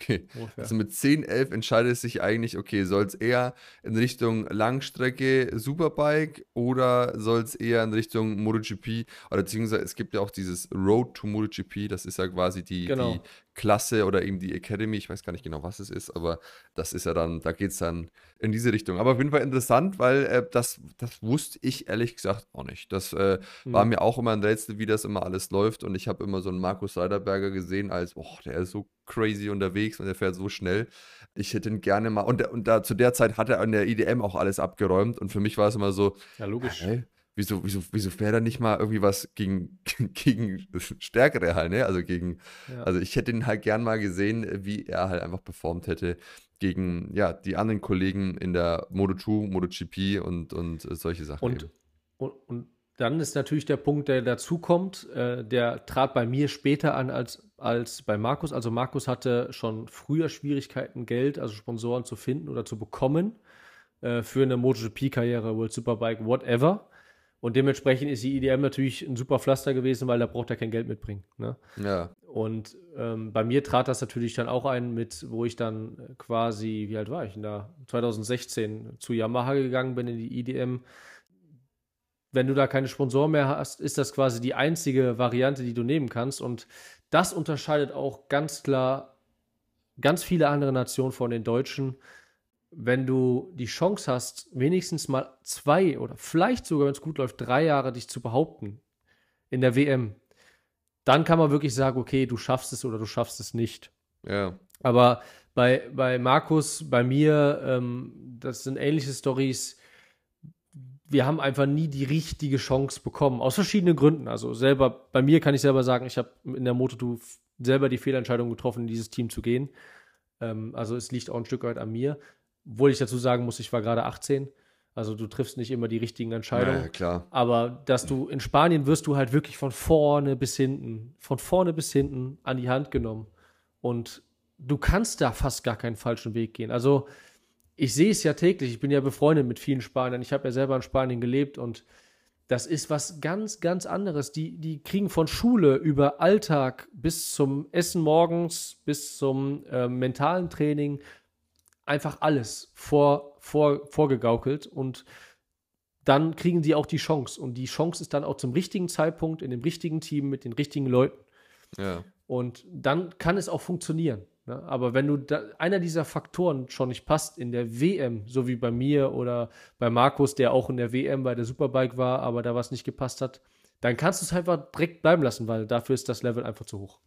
Okay. ungefähr. Also mit 10, 11 entscheidet es sich eigentlich, okay, soll es eher in Richtung Langstrecke Superbike oder soll es eher in Richtung MotoGP oder beziehungsweise es gibt ja auch dieses Road to MotoGP, das ist ja quasi die, Genau. die Klasse oder eben die Academy, ich weiß gar nicht genau, was es ist, aber das ist ja dann, da geht es dann in diese Richtung. Aber auf jeden Fall interessant, weil äh, das, das wusste ich ehrlich gesagt auch nicht. Das äh, war Mhm. mir auch immer ein Rätsel, wie das immer alles läuft und ich habe immer so einen Markus Seiderberger gesehen als, oh, der ist so crazy unterwegs und der fährt so schnell. Ich hätte ihn gerne mal, und, und da zu der Zeit hat er an der IDM auch alles abgeräumt und für mich war es immer so, Ja, logisch. hä? Wieso, wieso, wieso fährt er nicht mal irgendwie was gegen, [LAUGHS] gegen Stärkere halt, ne? Also gegen, Ja. also ich hätte ihn halt gern mal gesehen, wie er halt einfach performt hätte gegen, ja, die anderen Kollegen in der Moto2, MotoGP und, und äh, solche Sachen Und, und, und dann ist natürlich der Punkt, der dazu kommt, äh, der trat bei mir später an als, als bei Markus. Also Markus hatte schon früher Schwierigkeiten, Geld, also Sponsoren zu finden oder zu bekommen äh, für eine MotoGP-Karriere, World Superbike, whatever. Und dementsprechend ist die IDM natürlich ein super Pflaster gewesen, weil da braucht er kein Geld mitbringen. Ne? Ja, Und ähm, bei mir trat das natürlich dann auch ein, mit, wo ich dann quasi, wie alt war ich denn da? 2016 zu Yamaha gegangen bin in die IDM. Wenn du da keine Sponsoren mehr hast, ist das quasi die einzige Variante, die du nehmen kannst. Und das unterscheidet auch ganz klar ganz viele andere Nationen von den Deutschen. Wenn du die Chance hast, wenigstens mal zwei oder vielleicht sogar, wenn es gut läuft, drei Jahre dich zu behaupten in der WM, dann kann man wirklich sagen, okay, du schaffst es oder du schaffst es nicht. ja, Aber bei, bei Markus, bei mir, ähm, das sind ähnliche Stories. Wir haben einfach nie die richtige Chance bekommen, aus verschiedenen Gründen. Also selber, bei mir kann ich selber sagen, ich habe in der Moto2 selber die Fehlentscheidung getroffen, in dieses Team zu gehen. Ähm, also es liegt auch ein Stück weit an mir. Obwohl ich dazu sagen muss, ich war gerade 18. Also du triffst nicht immer die richtigen Entscheidungen. ja, klar. Aber dass du in Spanien wirst du halt wirklich von vorne bis hinten, von vorne bis hinten an die Hand genommen. Und du kannst da fast gar keinen falschen Weg gehen. Also ich sehe es ja täglich. Ich bin ja befreundet mit vielen Spaniern. Ich habe ja selber in Spanien gelebt und das ist was ganz, ganz anderes. Die, die kriegen von Schule über Alltag bis zum Essen morgens, bis zum äh, mentalen Training einfach alles vor, vor, vorgegaukelt und dann kriegen die auch die Chance. Und die Chance ist dann auch zum richtigen Zeitpunkt, in dem richtigen Team, mit den richtigen Leuten. Ja, Und dann kann es auch funktionieren. Ne? Aber wenn du da, einer dieser Faktoren schon nicht passt in der WM, so wie bei mir oder bei Markus, der auch in der WM bei der Superbike war, aber da was nicht gepasst hat, dann kannst du es einfach direkt bleiben lassen, weil dafür ist das Level einfach zu hoch.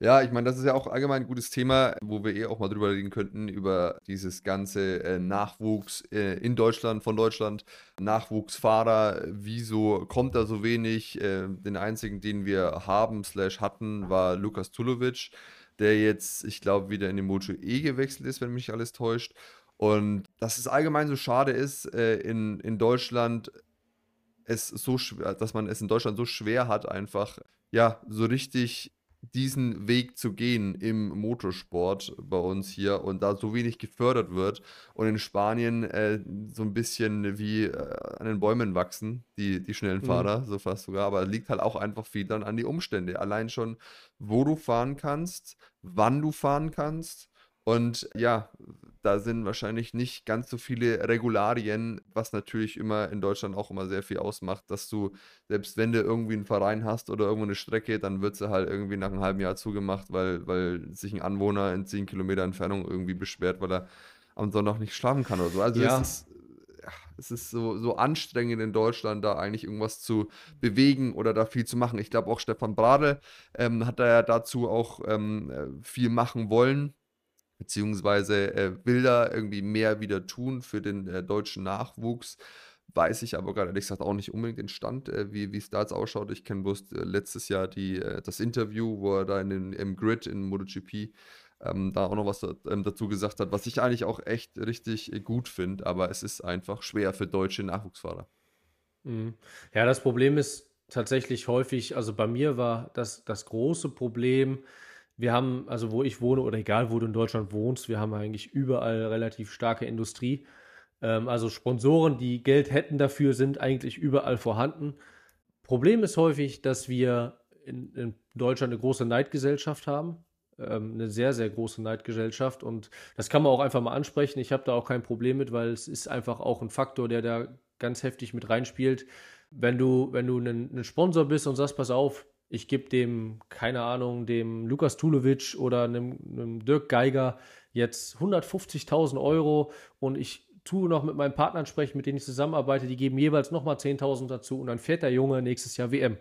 Ja, ich meine, das ist ja auch allgemein ein gutes Thema, wo wir eh auch mal drüber reden könnten, über dieses ganze äh, Nachwuchs äh, in Deutschland, von Deutschland. Nachwuchsfahrer, wieso kommt da so wenig? Äh, den einzigen, den wir haben, slash hatten, war Lukas Tulovic, der jetzt, ich glaube, wieder in den Mojo E gewechselt ist, wenn mich alles täuscht. Und dass es allgemein so schade ist, äh, in, in Deutschland es so schwer, dass man es in Deutschland so schwer hat, einfach ja, so richtig diesen Weg zu gehen im Motorsport bei uns hier und da so wenig gefördert wird und in Spanien äh, so ein bisschen wie äh, an den Bäumen wachsen, die, die schnellen mhm. Fahrer, mhm. so fast sogar, aber liegt halt auch einfach viel dann an die Umstände. Allein schon, wo du fahren kannst, wann du fahren kannst und ja, da sind wahrscheinlich nicht ganz so viele Regularien, was natürlich immer in Deutschland auch immer sehr viel ausmacht, dass du, selbst wenn du irgendwie einen Verein hast oder irgendwo eine Strecke, dann wird sie halt irgendwie nach einem halben Jahr zugemacht, weil, weil sich ein Anwohner in 10 Kilometer Entfernung irgendwie beschwert, weil er am Sonntag nicht schlafen kann oder so. Also ja. es ist, es ist so, so anstrengend in Deutschland, da eigentlich irgendwas zu bewegen oder da viel zu machen. Ich glaube auch Stefan Bradl ähm, hat da ja dazu auch ähm, äh, viel machen wollen beziehungsweise äh, will da irgendwie mehr wieder tun für den äh, deutschen Nachwuchs. Weiß ich aber gerade ehrlich gesagt auch nicht unbedingt den Stand, äh, wie es da jetzt ausschaut. Ich kenne bloß äh, letztes Jahr die, äh, das Interview, wo er da in den, im Grid in MotoGP ähm, da auch noch was ähm, dazu gesagt hat, was ich eigentlich auch echt richtig gut finde, aber es ist einfach schwer für deutsche Nachwuchsfahrer. Mhm. Ja, das Problem ist tatsächlich häufig, also bei mir war das, das große Problem, wir haben, also wo ich wohne oder egal wo du in Deutschland wohnst, wir haben eigentlich überall relativ starke Industrie. Ähm, also Sponsoren, die Geld hätten dafür, sind eigentlich überall vorhanden. Problem ist häufig, dass wir in, in Deutschland eine große Neidgesellschaft haben. Ähm, eine sehr, sehr große Neidgesellschaft. Und das kann man auch einfach mal ansprechen. Ich habe da auch kein Problem mit, weil es ist einfach auch ein Faktor, der da ganz heftig mit reinspielt. Wenn du, wenn du ein, ein Sponsor bist und sagst, pass auf, ich gebe dem, keine Ahnung, dem Lukas Tulovic oder einem, einem Dirk Geiger jetzt 150.000 Euro und ich tue noch mit meinen Partnern sprechen, mit denen ich zusammenarbeite, die geben jeweils nochmal 10.000 dazu und dann fährt der Junge nächstes Jahr WM.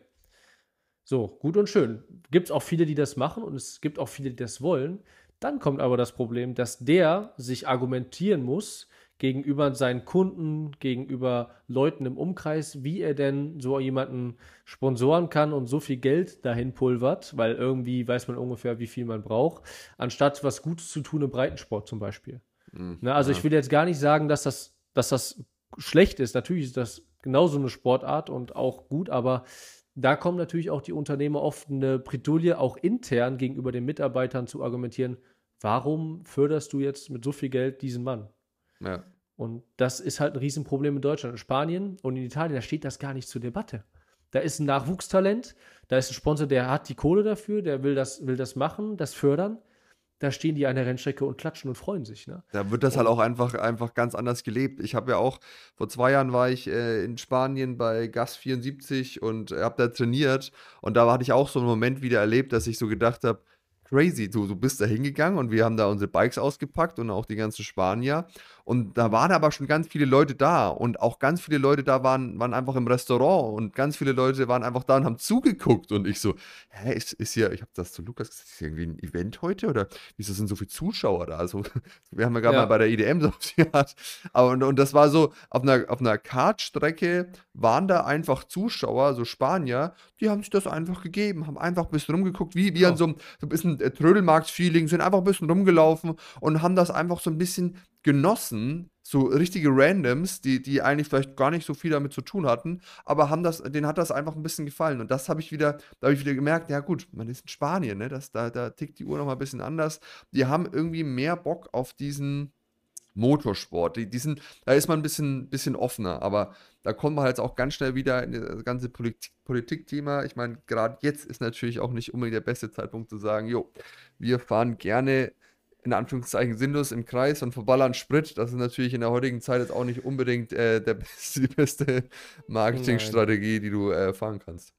So, gut und schön. Gibt es auch viele, die das machen und es gibt auch viele, die das wollen. Dann kommt aber das Problem, dass der sich argumentieren muss, gegenüber seinen Kunden, gegenüber Leuten im Umkreis, wie er denn so jemanden sponsoren kann und so viel Geld dahin pulvert, weil irgendwie weiß man ungefähr, wie viel man braucht, anstatt was Gutes zu tun im Breitensport zum Beispiel. Mhm, Na, also ja. ich will jetzt gar nicht sagen, dass das, dass das schlecht ist. Natürlich ist das genauso eine Sportart und auch gut, aber da kommen natürlich auch die Unternehmer oft eine Bredouille, auch intern gegenüber den Mitarbeitern zu argumentieren, warum förderst du jetzt mit so viel Geld diesen Mann? Ja. Und das ist halt ein Riesenproblem in Deutschland. In Spanien und in Italien, da steht das gar nicht zur Debatte. Da ist ein Nachwuchstalent, da ist ein Sponsor, der hat die Kohle dafür, der will das, will das machen, das fördern. Da stehen die an der Rennstrecke und klatschen und freuen sich. Ne? Da wird das halt und, halt auch einfach, einfach ganz anders gelebt. Ich habe ja auch, vor zwei Jahren war ich äh, in Spanien bei GAS 74 und habe da trainiert. Und da hatte ich auch so einen Moment wieder erlebt, dass ich so gedacht habe, crazy. Du, du bist da hingegangen und wir haben da unsere Bikes ausgepackt und auch die ganzen Spanier. Und da waren aber schon ganz viele Leute da und auch ganz viele Leute da waren, waren einfach im Restaurant und ganz viele Leute waren einfach da und haben zugeguckt. Und ich so, hä, ist, ist hier, ich habe das zu Lukas gesagt, ist hier irgendwie ein Event heute oder wieso sind so viele Zuschauer da? Also, [LAUGHS] wir haben ja gerade ja. mal bei der IDM so [LAUGHS] gehabt. Aber und, und das war so, auf einer, auf einer Kartstrecke waren da einfach Zuschauer, so Spanier, die haben sich das einfach gegeben, haben einfach ein bisschen rumgeguckt, wie, wie oh. an so, so ein bisschen äh, Trödelmarkt-Feeling, sind einfach ein bisschen rumgelaufen und haben das einfach so ein bisschen genossen, so richtige Randoms, die, die eigentlich vielleicht gar nicht so viel damit zu tun hatten, aber haben das, denen hat das einfach ein bisschen gefallen. Und das habe ich wieder, da habe ich wieder gemerkt, ja gut, man ist in Spanien, ne? Das, da, da tickt die Uhr nochmal ein bisschen anders. Die haben irgendwie mehr Bock auf diesen Motorsport. Die, die sind, da ist man ein bisschen, bisschen offener, aber da kommen wir halt auch ganz schnell wieder in das ganze Politik, Politikthema. Ich meine, gerade jetzt ist natürlich auch nicht unbedingt der beste Zeitpunkt zu sagen, jo, wir fahren gerne in Anführungszeichen sinnlos im Kreis und verballern Sprit. Das ist natürlich in der heutigen Zeit jetzt auch nicht unbedingt äh, der [LAUGHS] beste, die beste Marketingstrategie, die du äh, fahren kannst.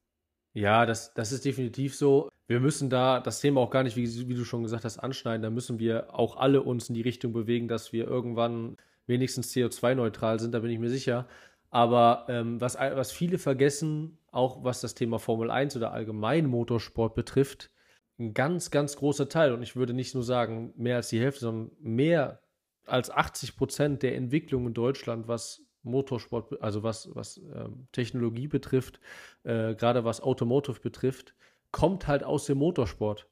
Ja, das, das ist definitiv so. Wir müssen da das Thema auch gar nicht, wie, wie du schon gesagt hast, anschneiden. Da müssen wir auch alle uns in die Richtung bewegen, dass wir irgendwann wenigstens CO2-neutral sind, da bin ich mir sicher. Aber ähm, was, was viele vergessen, auch was das Thema Formel 1 oder allgemein Motorsport betrifft, ein ganz, ganz großer Teil, und ich würde nicht nur sagen mehr als die Hälfte, sondern mehr als 80 Prozent der Entwicklung in Deutschland, was Motorsport, also was, was ähm, Technologie betrifft, äh, gerade was Automotive betrifft, kommt halt aus dem Motorsport.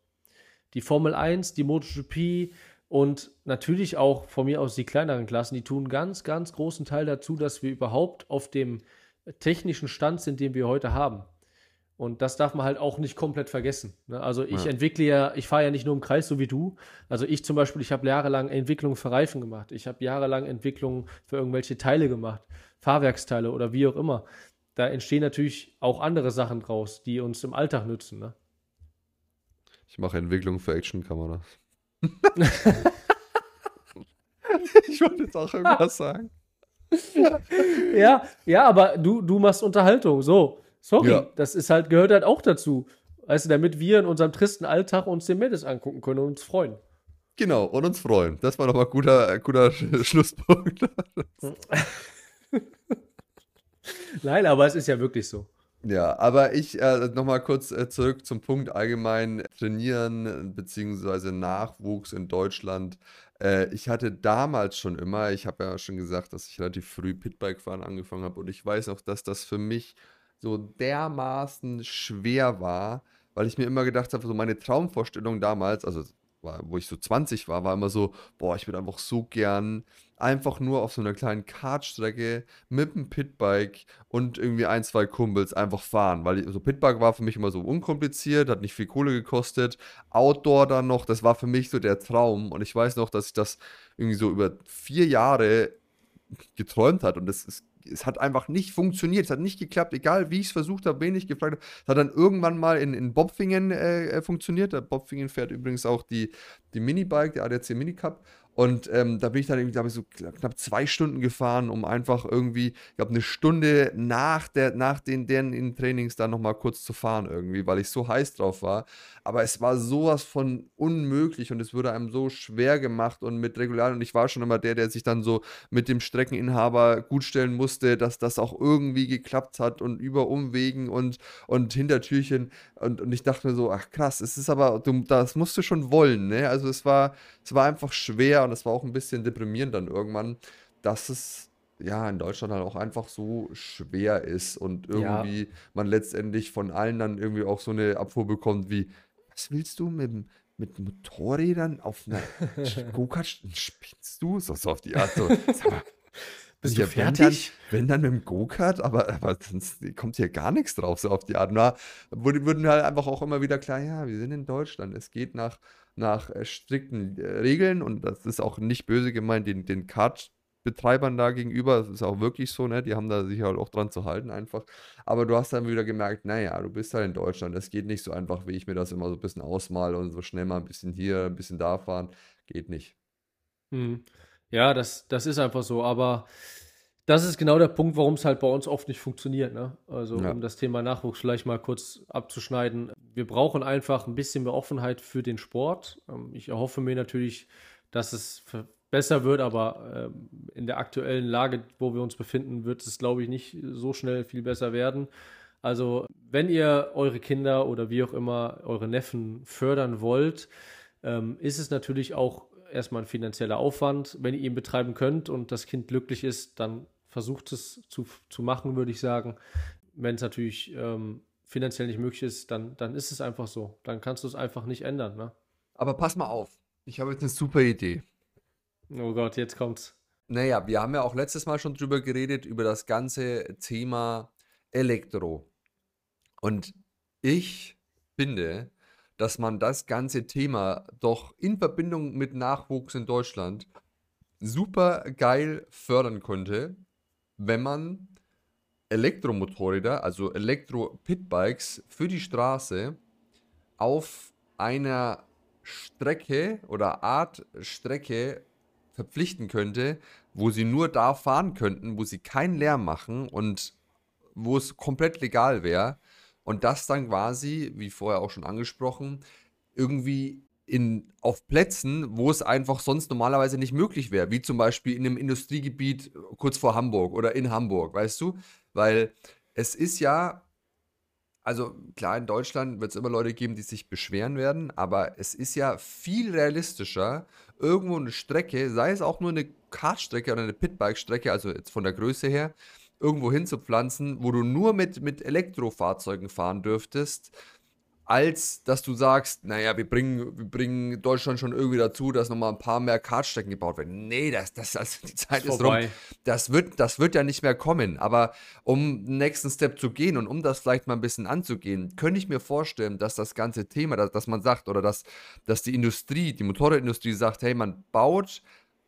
Die Formel 1, die MotoGP und natürlich auch von mir aus die kleineren Klassen, die tun ganz, ganz großen Teil dazu, dass wir überhaupt auf dem technischen Stand sind, den wir heute haben. Und das darf man halt auch nicht komplett vergessen. Ne? Also ich ja. entwickle ja, ich fahre ja nicht nur im Kreis, so wie du. Also ich zum Beispiel, ich habe jahrelang Entwicklung für Reifen gemacht. Ich habe jahrelang Entwicklung für irgendwelche Teile gemacht, Fahrwerksteile oder wie auch immer. Da entstehen natürlich auch andere Sachen draus, die uns im Alltag nützen. Ne? Ich mache Entwicklung für Actionkameras. [LAUGHS] ich wollte jetzt auch irgendwas sagen. ja, ja, aber du, du machst Unterhaltung, so. Sorry, ja. das ist halt, gehört halt auch dazu. Weißt du, damit wir in unserem tristen Alltag uns den Mendes angucken können und uns freuen. Genau, und uns freuen. Das war doch mal ein guter, guter [LAUGHS] Schlusspunkt. [LAUGHS] Nein, aber es ist ja wirklich so. Ja, aber ich äh, nochmal kurz äh, zurück zum Punkt allgemein trainieren bzw. Nachwuchs in Deutschland. Äh, ich hatte damals schon immer, ich habe ja schon gesagt, dass ich relativ früh Pitbike fahren angefangen habe und ich weiß auch, dass das für mich so dermaßen schwer war, weil ich mir immer gedacht habe, so meine Traumvorstellung damals, also war, wo ich so 20 war, war immer so, boah, ich würde einfach so gern einfach nur auf so einer kleinen Kartstrecke mit einem Pitbike und irgendwie ein, zwei Kumpels einfach fahren, weil so Pitbike war für mich immer so unkompliziert, hat nicht viel Kohle gekostet. Outdoor dann noch, das war für mich so der Traum und ich weiß noch, dass ich das irgendwie so über vier Jahre geträumt hat und das ist es hat einfach nicht funktioniert, es hat nicht geklappt, egal wie ich es versucht habe, wen ich gefragt habe. Es hat dann irgendwann mal in, in Bobfingen äh, äh funktioniert. Der Bobfingen fährt übrigens auch die, die Minibike, der ADAC Minicup. Und ähm, da bin ich dann irgendwie, glaube ich, so knapp zwei Stunden gefahren, um einfach irgendwie, ich glaube, eine Stunde nach, der, nach den, deren Trainings dann nochmal kurz zu fahren irgendwie, weil ich so heiß drauf war. Aber es war sowas von unmöglich und es wurde einem so schwer gemacht und mit Regularien. Und ich war schon immer der, der sich dann so mit dem Streckeninhaber gutstellen musste, dass das auch irgendwie geklappt hat und über Umwegen und, und Hintertürchen. Und, und ich dachte mir so, ach krass, es ist aber, du, das musst du schon wollen, ne? Also es war, es war einfach schwer und es war auch ein bisschen deprimierend dann irgendwann, dass es ja in Deutschland halt auch einfach so schwer ist und irgendwie ja. man letztendlich von allen dann irgendwie auch so eine Abfuhr bekommt wie, was willst du mit, mit Motorrädern auf einer [LAUGHS] Go-Kart? Spinnst du? So, so auf die Art. So, [LAUGHS] sag mal, bist du fertig? Wenn dann, wenn dann mit dem Go-Kart, aber, aber sonst kommt hier gar nichts drauf, so auf die Art. Na, würden halt einfach auch immer wieder klar, ja, wir sind in Deutschland. Es geht nach nach äh, strikten äh, Regeln und das ist auch nicht böse gemeint den, den Kart-Betreibern da gegenüber. Das ist auch wirklich so, ne? Die haben da sich halt auch dran zu halten einfach. Aber du hast dann wieder gemerkt, naja, du bist halt in Deutschland. Das geht nicht so einfach, wie ich mir das immer so ein bisschen ausmale und so schnell mal ein bisschen hier, ein bisschen da fahren. Geht nicht. Hm. Ja, das, das ist einfach so. Aber das ist genau der Punkt, warum es halt bei uns oft nicht funktioniert. Ne? Also, ja. um das Thema Nachwuchs vielleicht mal kurz abzuschneiden. Wir brauchen einfach ein bisschen mehr Offenheit für den Sport. Ähm, ich erhoffe mir natürlich, dass es besser wird, aber ähm, in der aktuellen Lage, wo wir uns befinden, wird es, glaube ich, nicht so schnell viel besser werden. Also, wenn ihr eure Kinder oder wie auch immer eure Neffen fördern wollt, ähm, ist es natürlich auch erstmal ein finanzieller Aufwand. Wenn ihr ihn betreiben könnt und das Kind glücklich ist, dann versucht es zu, zu machen, würde ich sagen. Wenn es natürlich ähm, finanziell nicht möglich ist, dann, dann ist es einfach so. Dann kannst du es einfach nicht ändern. Ne? Aber pass mal auf. Ich habe jetzt eine super Idee. Oh Gott, jetzt kommt's. Naja, wir haben ja auch letztes Mal schon drüber geredet, über das ganze Thema Elektro. Und ich finde, dass man das ganze Thema doch in Verbindung mit Nachwuchs in Deutschland super geil fördern könnte, wenn man Elektromotorräder, also Elektro-Pitbikes für die Straße auf einer Strecke oder Art Strecke verpflichten könnte, wo sie nur da fahren könnten, wo sie keinen Lärm machen und wo es komplett legal wäre. Und das dann quasi, wie vorher auch schon angesprochen, irgendwie in, auf Plätzen, wo es einfach sonst normalerweise nicht möglich wäre, wie zum Beispiel in einem Industriegebiet kurz vor Hamburg oder in Hamburg, weißt du? Weil es ist ja Also klar, in Deutschland wird es immer Leute geben, die sich beschweren werden, aber es ist ja viel realistischer, irgendwo eine Strecke, sei es auch nur eine Kartstrecke oder eine Pitbike-Strecke, also jetzt von der Größe her, irgendwo hinzupflanzen, wo du nur mit, mit Elektrofahrzeugen fahren dürftest, als dass du sagst, naja, wir bringen, wir bringen Deutschland schon irgendwie dazu, dass nochmal ein paar mehr Kartstrecken gebaut werden. Nee, das, das, also die Zeit ist, ist rum. Das wird, das wird ja nicht mehr kommen. Aber um den nächsten Step zu gehen und um das vielleicht mal ein bisschen anzugehen, könnte ich mir vorstellen, dass das ganze Thema, dass, dass man sagt, oder dass, dass die Industrie, die Motorradindustrie sagt, hey, man baut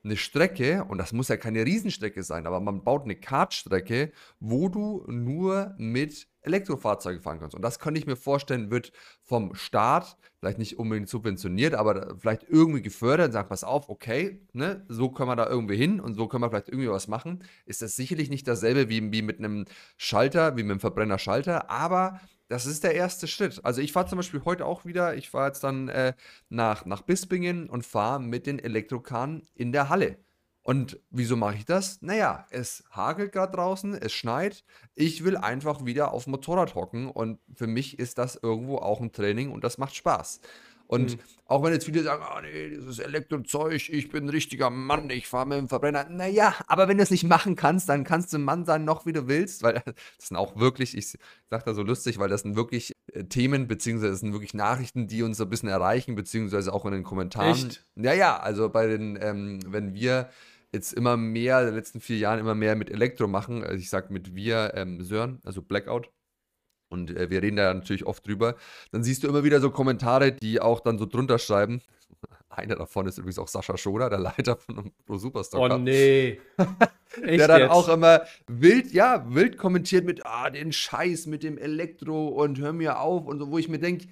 eine Strecke, und das muss ja keine Riesenstrecke sein, aber man baut eine Kartstrecke, wo du nur mit Elektrofahrzeugen fahren kannst. Und das könnte ich mir vorstellen, wird vom Staat vielleicht nicht unbedingt subventioniert, aber vielleicht irgendwie gefördert und sagt, pass auf, okay, ne, so können wir da irgendwie hin und so können wir vielleicht irgendwie was machen. Ist das sicherlich nicht dasselbe wie, wie mit einem Schalter, wie mit einem Verbrennerschalter, aber das ist der erste Schritt. Also ich fahre zum Beispiel heute auch wieder, ich fahre jetzt dann äh, nach, nach Bispingen und fahre mit den Elektrokahnen in der Halle. Und wieso mache ich das? Naja, es hagelt gerade draußen, es schneit. Ich will einfach wieder auf dem Motorrad hocken und für mich ist das irgendwo auch ein Training und das macht Spaß. Und mhm. auch wenn jetzt viele sagen, oh nee, dieses Elektrozeug, ich bin ein richtiger Mann, ich fahre mit dem Verbrenner. Naja, aber wenn du es nicht machen kannst, dann kannst du ein Mann sein, noch wie du willst, weil [LAUGHS] das sind auch wirklich, ich sage da so lustig, weil das sind wirklich äh, Themen, beziehungsweise das sind wirklich Nachrichten, die uns so ein bisschen erreichen, beziehungsweise auch in den Kommentaren. Echt? Ja, ja, also bei den, ähm, wenn wir jetzt immer mehr, in den letzten vier Jahren immer mehr mit Elektro machen, also ich sage mit wir, ähm, Sören, also Blackout, und äh, wir reden da natürlich oft drüber, dann siehst du immer wieder so Kommentare, die auch dann so drunter schreiben. [LAUGHS] Einer davon ist übrigens auch Sascha Schoder, der Leiter von Pro Superstar. Oh nee. [LAUGHS] der dann jetzt? auch immer wild, ja, wild kommentiert mit, ah, den Scheiß mit dem Elektro und hör mir auf und so, wo ich mir denke,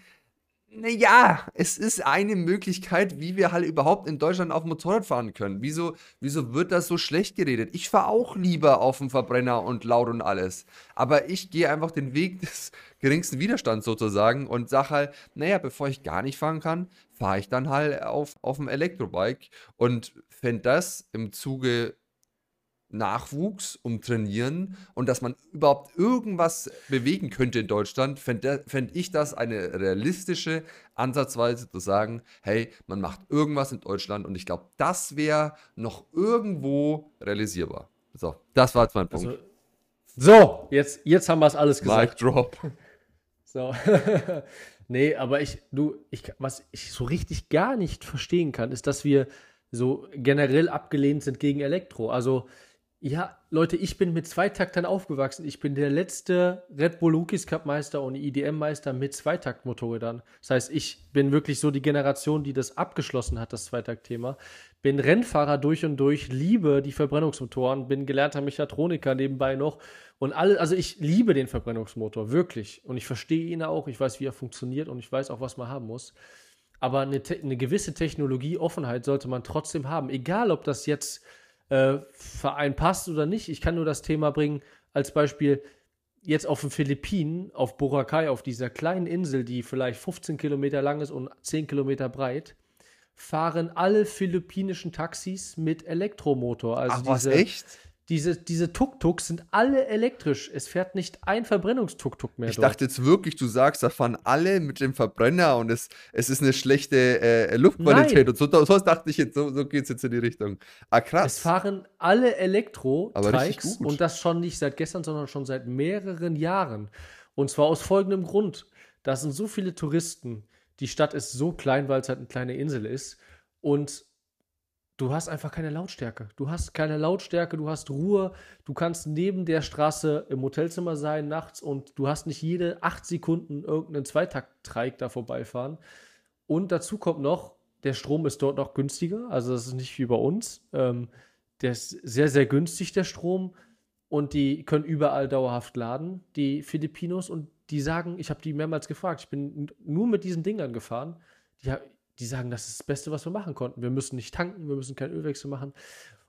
naja, es ist eine Möglichkeit, wie wir halt überhaupt in Deutschland auf dem Motorrad fahren können. Wieso, wieso wird das so schlecht geredet? Ich fahre auch lieber auf dem Verbrenner und laut und alles. Aber ich gehe einfach den Weg des geringsten Widerstands sozusagen und sage halt, naja, bevor ich gar nicht fahren kann, fahre ich dann halt auf, auf dem Elektrobike und fände das im Zuge Nachwuchs, um Trainieren und dass man überhaupt irgendwas bewegen könnte in Deutschland, fände fänd ich das eine realistische Ansatzweise zu sagen, hey, man macht irgendwas in Deutschland und ich glaube, das wäre noch irgendwo realisierbar. So, das war jetzt mein Punkt. Also, so, jetzt, jetzt haben wir es alles gesagt. Mic drop. So. [LAUGHS] nee, aber ich, du, ich, was ich so richtig gar nicht verstehen kann, ist, dass wir so generell abgelehnt sind gegen Elektro. Also, ja, Leute, ich bin mit Zweitaktern aufgewachsen. Ich bin der letzte Red Bull Rookies Cup Meister und IDM-Meister mit Zweitaktmotorrädern. Das heißt, ich bin wirklich so die Generation, die das abgeschlossen hat, das Zweitaktthema. Bin Rennfahrer durch und durch, liebe die Verbrennungsmotoren, bin gelernter Mechatroniker nebenbei noch. Und alle, also ich liebe den Verbrennungsmotor, wirklich. Und ich verstehe ihn auch, ich weiß, wie er funktioniert und ich weiß auch, was man haben muss. Aber eine, eine gewisse Technologieoffenheit sollte man trotzdem haben. Egal, ob das jetzt äh, Verein passt oder nicht. Ich kann nur das Thema bringen als Beispiel. Jetzt auf den Philippinen, auf Boracay, auf dieser kleinen Insel, die vielleicht 15 Kilometer lang ist und 10 Kilometer breit, fahren alle philippinischen Taxis mit Elektromotor. Also Ach, was, echt? Diese, diese Tuk-Tuks sind alle elektrisch. Es fährt nicht ein Verbrennungstuk-Tuk mehr. Ich dort. dachte jetzt wirklich, du sagst, da fahren alle mit dem Verbrenner und es, es ist eine schlechte äh, Luftqualität. Nein. Und so, so dachte ich jetzt, so, so geht es jetzt in die Richtung. Ah, krass. Es fahren alle Elektro-Trikes und das schon nicht seit gestern, sondern schon seit mehreren Jahren. Und zwar aus folgendem Grund. Da sind so viele Touristen. Die Stadt ist so klein, weil es halt eine kleine Insel ist. Und du hast einfach keine Lautstärke. Du hast keine Lautstärke, du hast Ruhe, du kannst neben der Straße im Hotelzimmer sein nachts und du hast nicht jede acht Sekunden irgendeinen Zweitakt-Treik da vorbeifahren. Und dazu kommt noch, der Strom ist dort noch günstiger, also das ist nicht wie bei uns. Ähm, der ist sehr, sehr günstig, der Strom. Und die können überall dauerhaft laden, die Filipinos. Und die sagen, ich habe die mehrmals gefragt, ich bin nur mit diesen Dingern gefahren. Die, die sagen, das ist das Beste, was wir machen konnten. Wir müssen nicht tanken, wir müssen keinen Ölwechsel machen.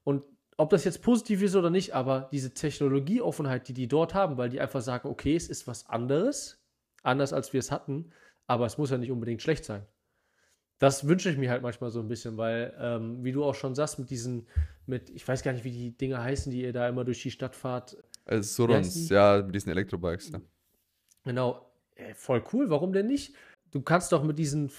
Und ob das jetzt positiv ist oder nicht, aber diese Technologieoffenheit, die die dort haben, weil die einfach sagen, okay, es ist was anderes, anders als wir es hatten, aber es muss ja nicht unbedingt schlecht sein. Das wünsche ich mir halt manchmal so ein bisschen, weil, ähm, wie du auch schon sagst, mit diesen, mit, ich weiß gar nicht, wie die Dinge heißen, die ihr da immer durch die Stadt fahrt. Es ist Surons, ja, mit diesen Elektrobikes. Ja. Genau, Äh, voll cool, warum denn nicht? Du kannst doch mit diesen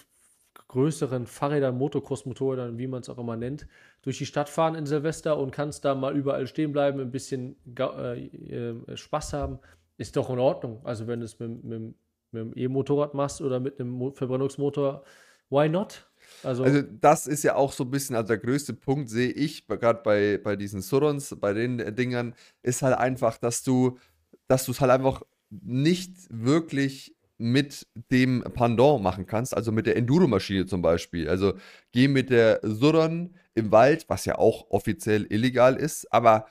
größeren Fahrrädern, Motocross-Motorrädern, wie man es auch immer nennt, durch die Stadt fahren in Silvester und kannst da mal überall stehen bleiben, ein bisschen äh, äh, Spaß haben. Ist doch in Ordnung. Also wenn du es mit, mit, einem E-Motorrad machst oder mit einem Verbrennungsmotor, why not? Also, also, das ist ja auch so ein bisschen, also der größte Punkt sehe ich, gerade bei, bei diesen Surons, bei den äh, Dingern, ist halt einfach, dass du, dass du es halt einfach nicht wirklich mit dem Pendant machen kannst, also mit der Enduro-Maschine zum Beispiel. Also geh mit der Surron im Wald, was ja auch offiziell illegal ist, aber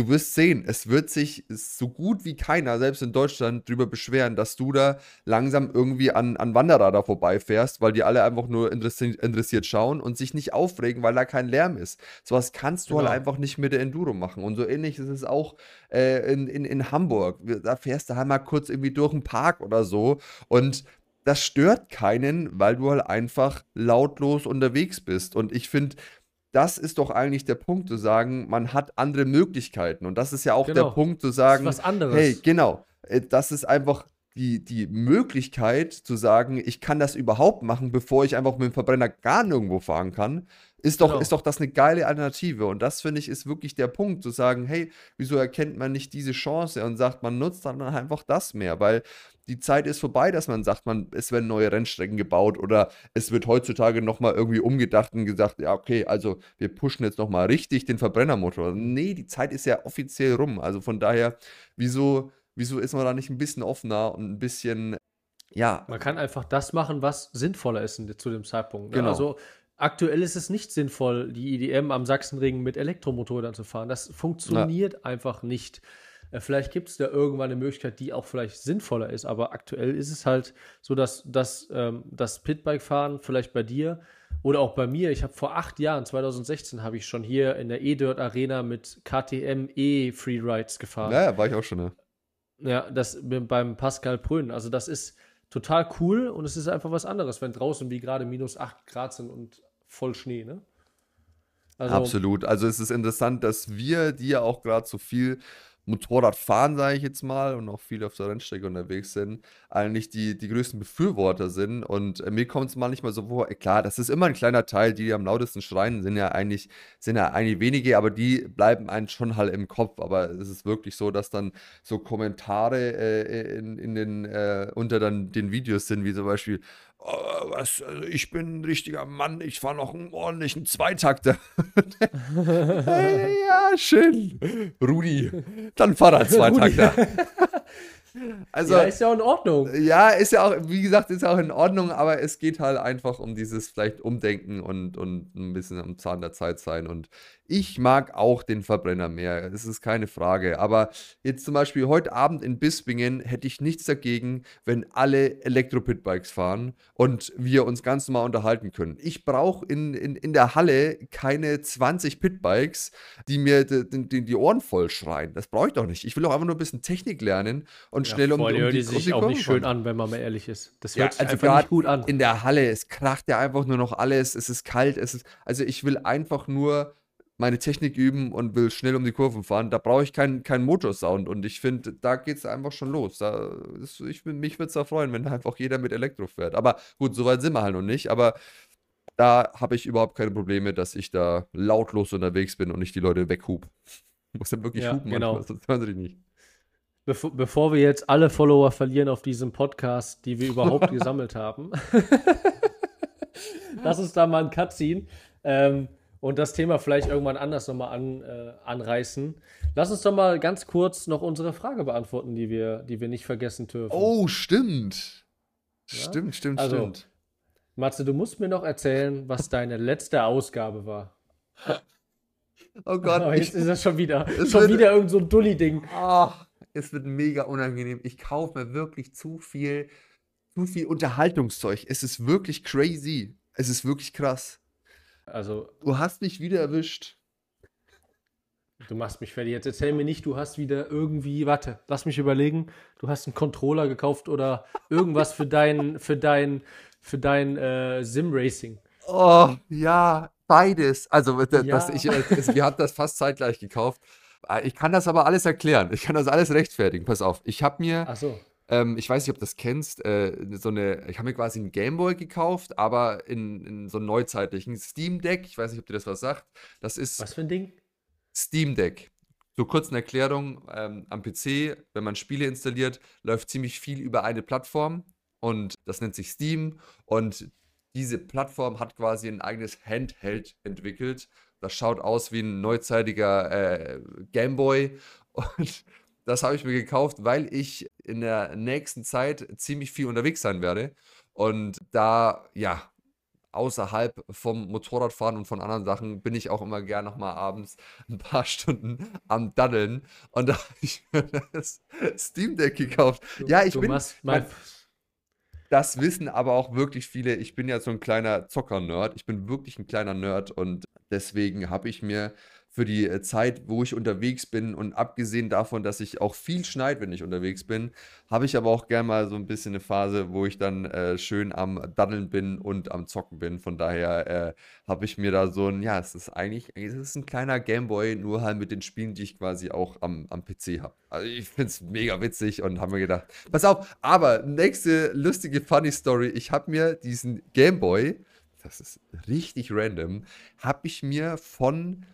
du wirst sehen, es wird sich so gut wie keiner, selbst in Deutschland, darüber beschweren, dass du da langsam irgendwie an, an Wanderer da vorbeifährst, weil die alle einfach nur interessi interessiert schauen und sich nicht aufregen, weil da kein Lärm ist. Sowas kannst du halt genau. halt einfach nicht mit der Enduro machen. Und so ähnlich ist es auch äh, in, in, in Hamburg. Da fährst du halt mal kurz irgendwie durch einen Park oder so und das stört keinen, weil du halt einfach lautlos unterwegs bist. Und ich finde, das ist doch eigentlich der Punkt, zu sagen, man hat andere Möglichkeiten. Und das ist ja auch genau. der Punkt, zu sagen, was anderes. hey, genau, äh, das ist einfach die, die Möglichkeit zu sagen, ich kann das überhaupt machen, bevor ich einfach mit dem Verbrenner gar nirgendwo fahren kann, ist doch, genau. ist doch das eine geile Alternative. Und das finde ich ist wirklich der Punkt, zu sagen, hey, wieso erkennt man nicht diese Chance und sagt, man nutzt dann einfach das mehr, weil die Zeit ist vorbei, dass man sagt, man, es werden neue Rennstrecken gebaut oder es wird heutzutage nochmal irgendwie umgedacht und gesagt, ja, okay, also wir pushen jetzt nochmal richtig den Verbrennermotor. Nee, die Zeit ist ja offiziell rum. Also von daher, wieso, wieso ist man da nicht ein bisschen offener und ein bisschen, ja. Man kann einfach das machen, was sinnvoller ist zu dem Zeitpunkt. Ne? Genau. Also aktuell ist es nicht sinnvoll, die IDM am Sachsenring mit Elektromotorrädern zu fahren. Das funktioniert ja. einfach nicht. Äh, vielleicht gibt es da irgendwann eine Möglichkeit, die auch vielleicht sinnvoller ist, aber aktuell ist es halt so, dass, dass ähm, das Pitbike-Fahren vielleicht bei dir oder auch bei mir, ich habe vor acht Jahren, 2016, habe ich schon hier in der E-Dirt Arena mit KTM E-Freerides gefahren. Ja, war ich auch schon, ne? Ja, das beim Pascal Prön. Also das ist total cool und es ist einfach was anderes, wenn draußen wie gerade minus 8 Grad sind und voll Schnee, ne? Also, Absolut. Also es ist interessant, dass wir, die ja auch gerade so viel Motorrad fahren, sage ich jetzt mal, und auch viel auf der Rennstrecke unterwegs sind, eigentlich die, die größten Befürworter sind. Und äh, mir kommt es manchmal so vor, klar, das ist immer ein kleiner Teil, die, die am lautesten schreien, sind ja eigentlich, sind ja eigentlich wenige, aber die bleiben einem schon halt im Kopf. Aber es ist wirklich so, dass dann so Kommentare äh, in, in den, äh, unter dann den Videos sind, wie zum Beispiel, oh, was, also ich bin ein richtiger Mann, ich fahre noch einen ordentlichen Zweitakter. [LAUGHS] ja, schön. Rudi, dann fahr er Zweitakter. [LAUGHS] Also, ja, ist ja auch in Ordnung. Ja, ist ja auch, wie gesagt, ist ja auch in Ordnung, aber es geht halt einfach um dieses vielleicht Umdenken und, und ein bisschen am Zahn der Zeit sein. Und ich mag auch den Verbrenner mehr, das ist keine Frage. Aber jetzt zum Beispiel heute Abend in Bispingen hätte ich nichts dagegen, wenn alle Elektro-Pitbikes fahren und wir uns ganz normal unterhalten können. Ich brauche in, in, in der Halle keine 20 Pitbikes, die mir die, die, die Ohren voll schreien. Das brauche ich doch nicht. Ich will doch einfach nur ein bisschen Technik lernen und und schnell ja, um, um die, die sich die auch nicht schön an, wenn man mal ehrlich ist. Das hört ja, sich also einfach nicht gut an. In der Halle, es kracht ja einfach nur noch alles, es ist kalt, es ist, also ich will einfach nur meine Technik üben und will schnell um die Kurven fahren. Da brauche ich keinen kein Motorsound und ich finde, da geht es einfach schon los. Da, ist, ich, mich würde es da freuen, wenn einfach jeder mit Elektro fährt. Aber gut, so weit sind wir halt noch nicht, aber da habe ich überhaupt keine Probleme, dass ich da lautlos unterwegs bin und nicht die Leute weghub. [LAUGHS] Muss ja wirklich ja, hupen, genau. manchmal, sonst hören sie dich nicht. Bevor, bevor wir jetzt alle Follower verlieren auf diesem Podcast, die wir überhaupt [LAUGHS] gesammelt haben, [LAUGHS] lass uns da mal ein Cut ziehen ähm, und das Thema vielleicht irgendwann anders nochmal an, äh, anreißen. Lass uns doch mal ganz kurz noch unsere Frage beantworten, die wir, die wir nicht vergessen dürfen. Oh, stimmt. Ja? Stimmt, stimmt, also, stimmt. Matze, du musst mir noch erzählen, was deine letzte Ausgabe war. [LAUGHS] Oh Gott. Oh, jetzt ich, ist das schon wieder. Schon wieder irgend so ein Dulli-Ding. Ach, es wird mega unangenehm. Ich kaufe mir wirklich zu viel, zu viel Unterhaltungszeug. Es ist wirklich crazy. Es ist wirklich krass. Also. Du hast mich wieder erwischt. Du machst mich fertig. Jetzt erzähl mir nicht, du hast wieder irgendwie, warte, lass mich überlegen, du hast einen Controller gekauft oder irgendwas für dein, für dein, für dein äh, Sim-Racing. Oh, ja, beides. Also, das, ja. ich, das, wir haben das fast zeitgleich gekauft. Ah, ich kann das aber alles erklären. Ich kann das alles rechtfertigen. Pass auf. Ich habe mir. Ach so. ähm, ich weiß nicht, ob du das kennst, äh, so eine, ich habe mir quasi einen Gameboy gekauft, aber in, in so einem neuzeitlichen Steam Deck. Ich weiß nicht, ob dir das was sagt. Das ist Was für ein Ding? Steam Deck. Zur kurzen Erklärung, ähm, am PC, wenn man Spiele installiert, läuft ziemlich viel über eine Plattform und das nennt sich Steam und diese Plattform hat quasi ein eigenes Handheld entwickelt. Das schaut aus wie ein neuzeitiger äh, Gameboy und [LAUGHS] das habe ich mir gekauft, weil ich in der nächsten Zeit ziemlich viel unterwegs sein werde und da, ja, außerhalb vom Motorradfahren und von anderen Sachen bin ich auch immer gern nochmal abends [LAUGHS] ein paar Stunden am Daddeln. Und da habe ich mir [LAUGHS] das Steam Deck gekauft. Du, ja, ich du bin. machst mein, Das wissen aber auch wirklich viele. Ich bin ja so ein kleiner Zocker-Nerd. Ich bin wirklich ein kleiner Nerd und deswegen habe ich mir für die äh, Zeit, wo ich unterwegs bin und abgesehen davon, dass ich auch viel schneid, wenn ich unterwegs bin, habe ich aber auch gerne mal so ein bisschen eine Phase, wo ich dann äh, schön am Daddeln bin und am Zocken bin. Von daher äh, habe ich mir da so ein, ja, es ist eigentlich, es ist ein kleiner Gameboy, nur halt mit den Spielen, die ich quasi auch am, am PC habe. Also ich finde es mega witzig und habe mir gedacht, pass auf, aber nächste lustige Funny Story, ich habe mir diesen Gameboy, das ist richtig random, habe ich mir von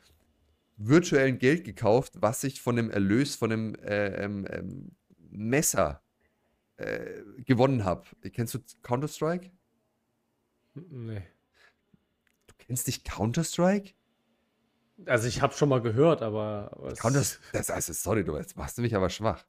virtuellen Geld gekauft, was ich von dem Erlös von dem äh, ähm, ähm, Messer äh, gewonnen habe. Kennst du Counter-Strike? nee. Du kennst nicht Counter-Strike? Also ich habe schon mal gehört, aber. Counter das, also, sorry, du jetzt machst du mich aber schwach.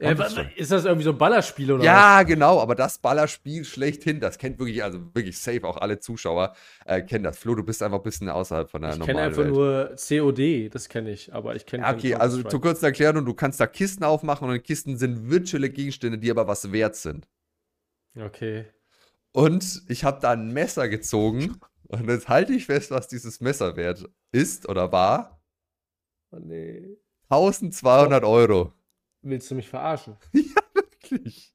Äh, ist das irgendwie so ein Ballerspiel oder Ja, genau, aber das Ballerspiel schlechthin, das kennt wirklich, also wirklich safe, auch alle Zuschauer äh, kennen das. Flo, du bist einfach ein bisschen außerhalb von der was? Ich kenne normalen einfach Welt. nur COD, das kenne ich, aber ich kenne okay, also zur kurzen Erklärung, du kannst da Kisten aufmachen und in Kisten sind virtuelle Gegenstände, die aber was wert sind. Okay. Und ich habe da ein Messer gezogen und jetzt halte ich fest, was dieses Messer wert ist oder war. Oh, nee. 1200 Euro. Willst du mich verarschen? [LAUGHS] Wirklich.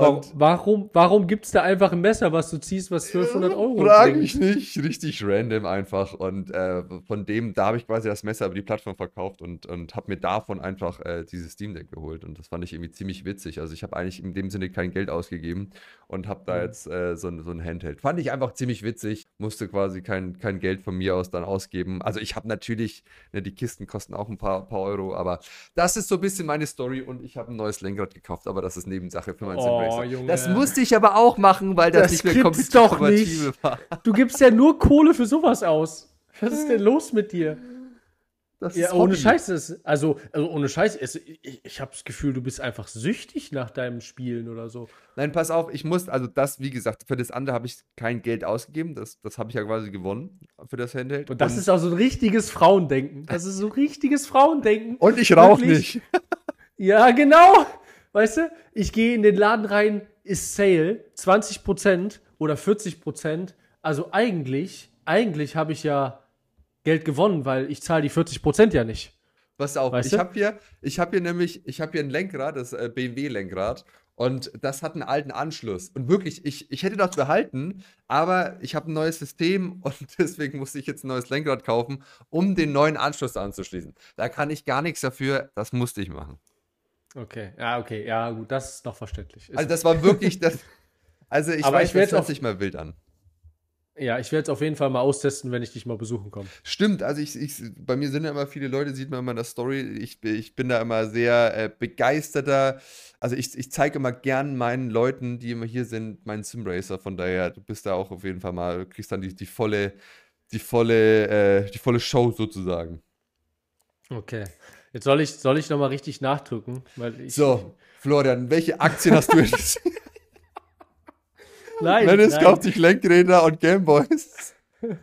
Warum, Und warum, warum gibt es da einfach ein Messer, was du ziehst, was 1200 Euro Frag bringt? mich nicht, richtig random einfach. Und äh, von dem, da habe ich quasi das Messer über die Plattform verkauft und, und habe mir davon einfach äh, dieses Steam Deck geholt. Und das fand ich irgendwie ziemlich witzig. Also ich habe eigentlich in dem Sinne kein Geld ausgegeben und habe da Mhm. jetzt äh, so, ein- so ein Handheld. Fand ich einfach ziemlich witzig. Musste quasi kein, kein Geld von mir aus dann ausgeben. Also ich habe natürlich, ne, die Kisten kosten auch ein paar, paar Euro, aber das ist so ein bisschen meine Story und ich habe ein neues Lenkrad gekauft, aber das ist Nebensache für meinen Oh, Simracer. Junge. Das musste ich aber auch machen, weil das, Das nicht mehr kompatibel nicht. war. Du gibst ja nur Kohle für sowas aus. Was ist denn los mit dir? Das Ja, ist ohne. Scheiß. Es, also, also ohne Scheiß. Es, ich ich habe das Gefühl, du bist einfach süchtig nach deinem Spielen oder so. Nein, pass auf, ich muss, also das, wie gesagt, für das andere habe ich kein Geld ausgegeben. Das, das habe ich ja quasi gewonnen für das Handheld. Und das ist auch so ein richtiges Frauendenken. Das ist so richtiges Frauendenken. und ich rauche nicht. [LAUGHS] Ja, genau. Weißt du, ich gehe in den Laden rein, ist Sale, 20% oder 40%. Also eigentlich, eigentlich habe ich ja Geld gewonnen, weil ich zahle die 40% ja nicht. Pass auf, Weißt ich habe hier, ich habe hier nämlich, ich habe hier ein Lenkrad, das äh, BMW-Lenkrad. Und das hat einen alten Anschluss. Und wirklich, ich, ich hätte das behalten, aber ich habe ein neues System [LAUGHS] und deswegen musste ich jetzt ein neues Lenkrad kaufen, um den neuen Anschluss anzuschließen. Da kann ich gar nichts dafür, das musste ich machen. Okay, ja, okay, ja, gut, das ist noch verständlich. Ist Also das war wirklich das. [LAUGHS] Also ich Aber weiß, ich das hört sich mal wild an. Ja, ich werde es auf jeden Fall mal austesten, wenn ich dich mal besuchen komme. Stimmt, also ich, ich, bei mir sind ja immer viele Leute, sieht man immer in der Story, ich, ich bin da immer sehr äh, begeisterter, also ich, ich zeige immer gern meinen Leuten, die immer hier sind, meinen Simracer, von daher, du bist da auch auf jeden Fall mal, du kriegst dann die, die volle, die volle, äh, die volle Show sozusagen. Okay. Jetzt soll ich, soll ich nochmal richtig nachdrücken, weil ich. So, Florian, welche Aktien hast du jetzt? [LAUGHS] Nein, Dennis nein. kauft sich Lenkräder und Gameboys. [LAUGHS]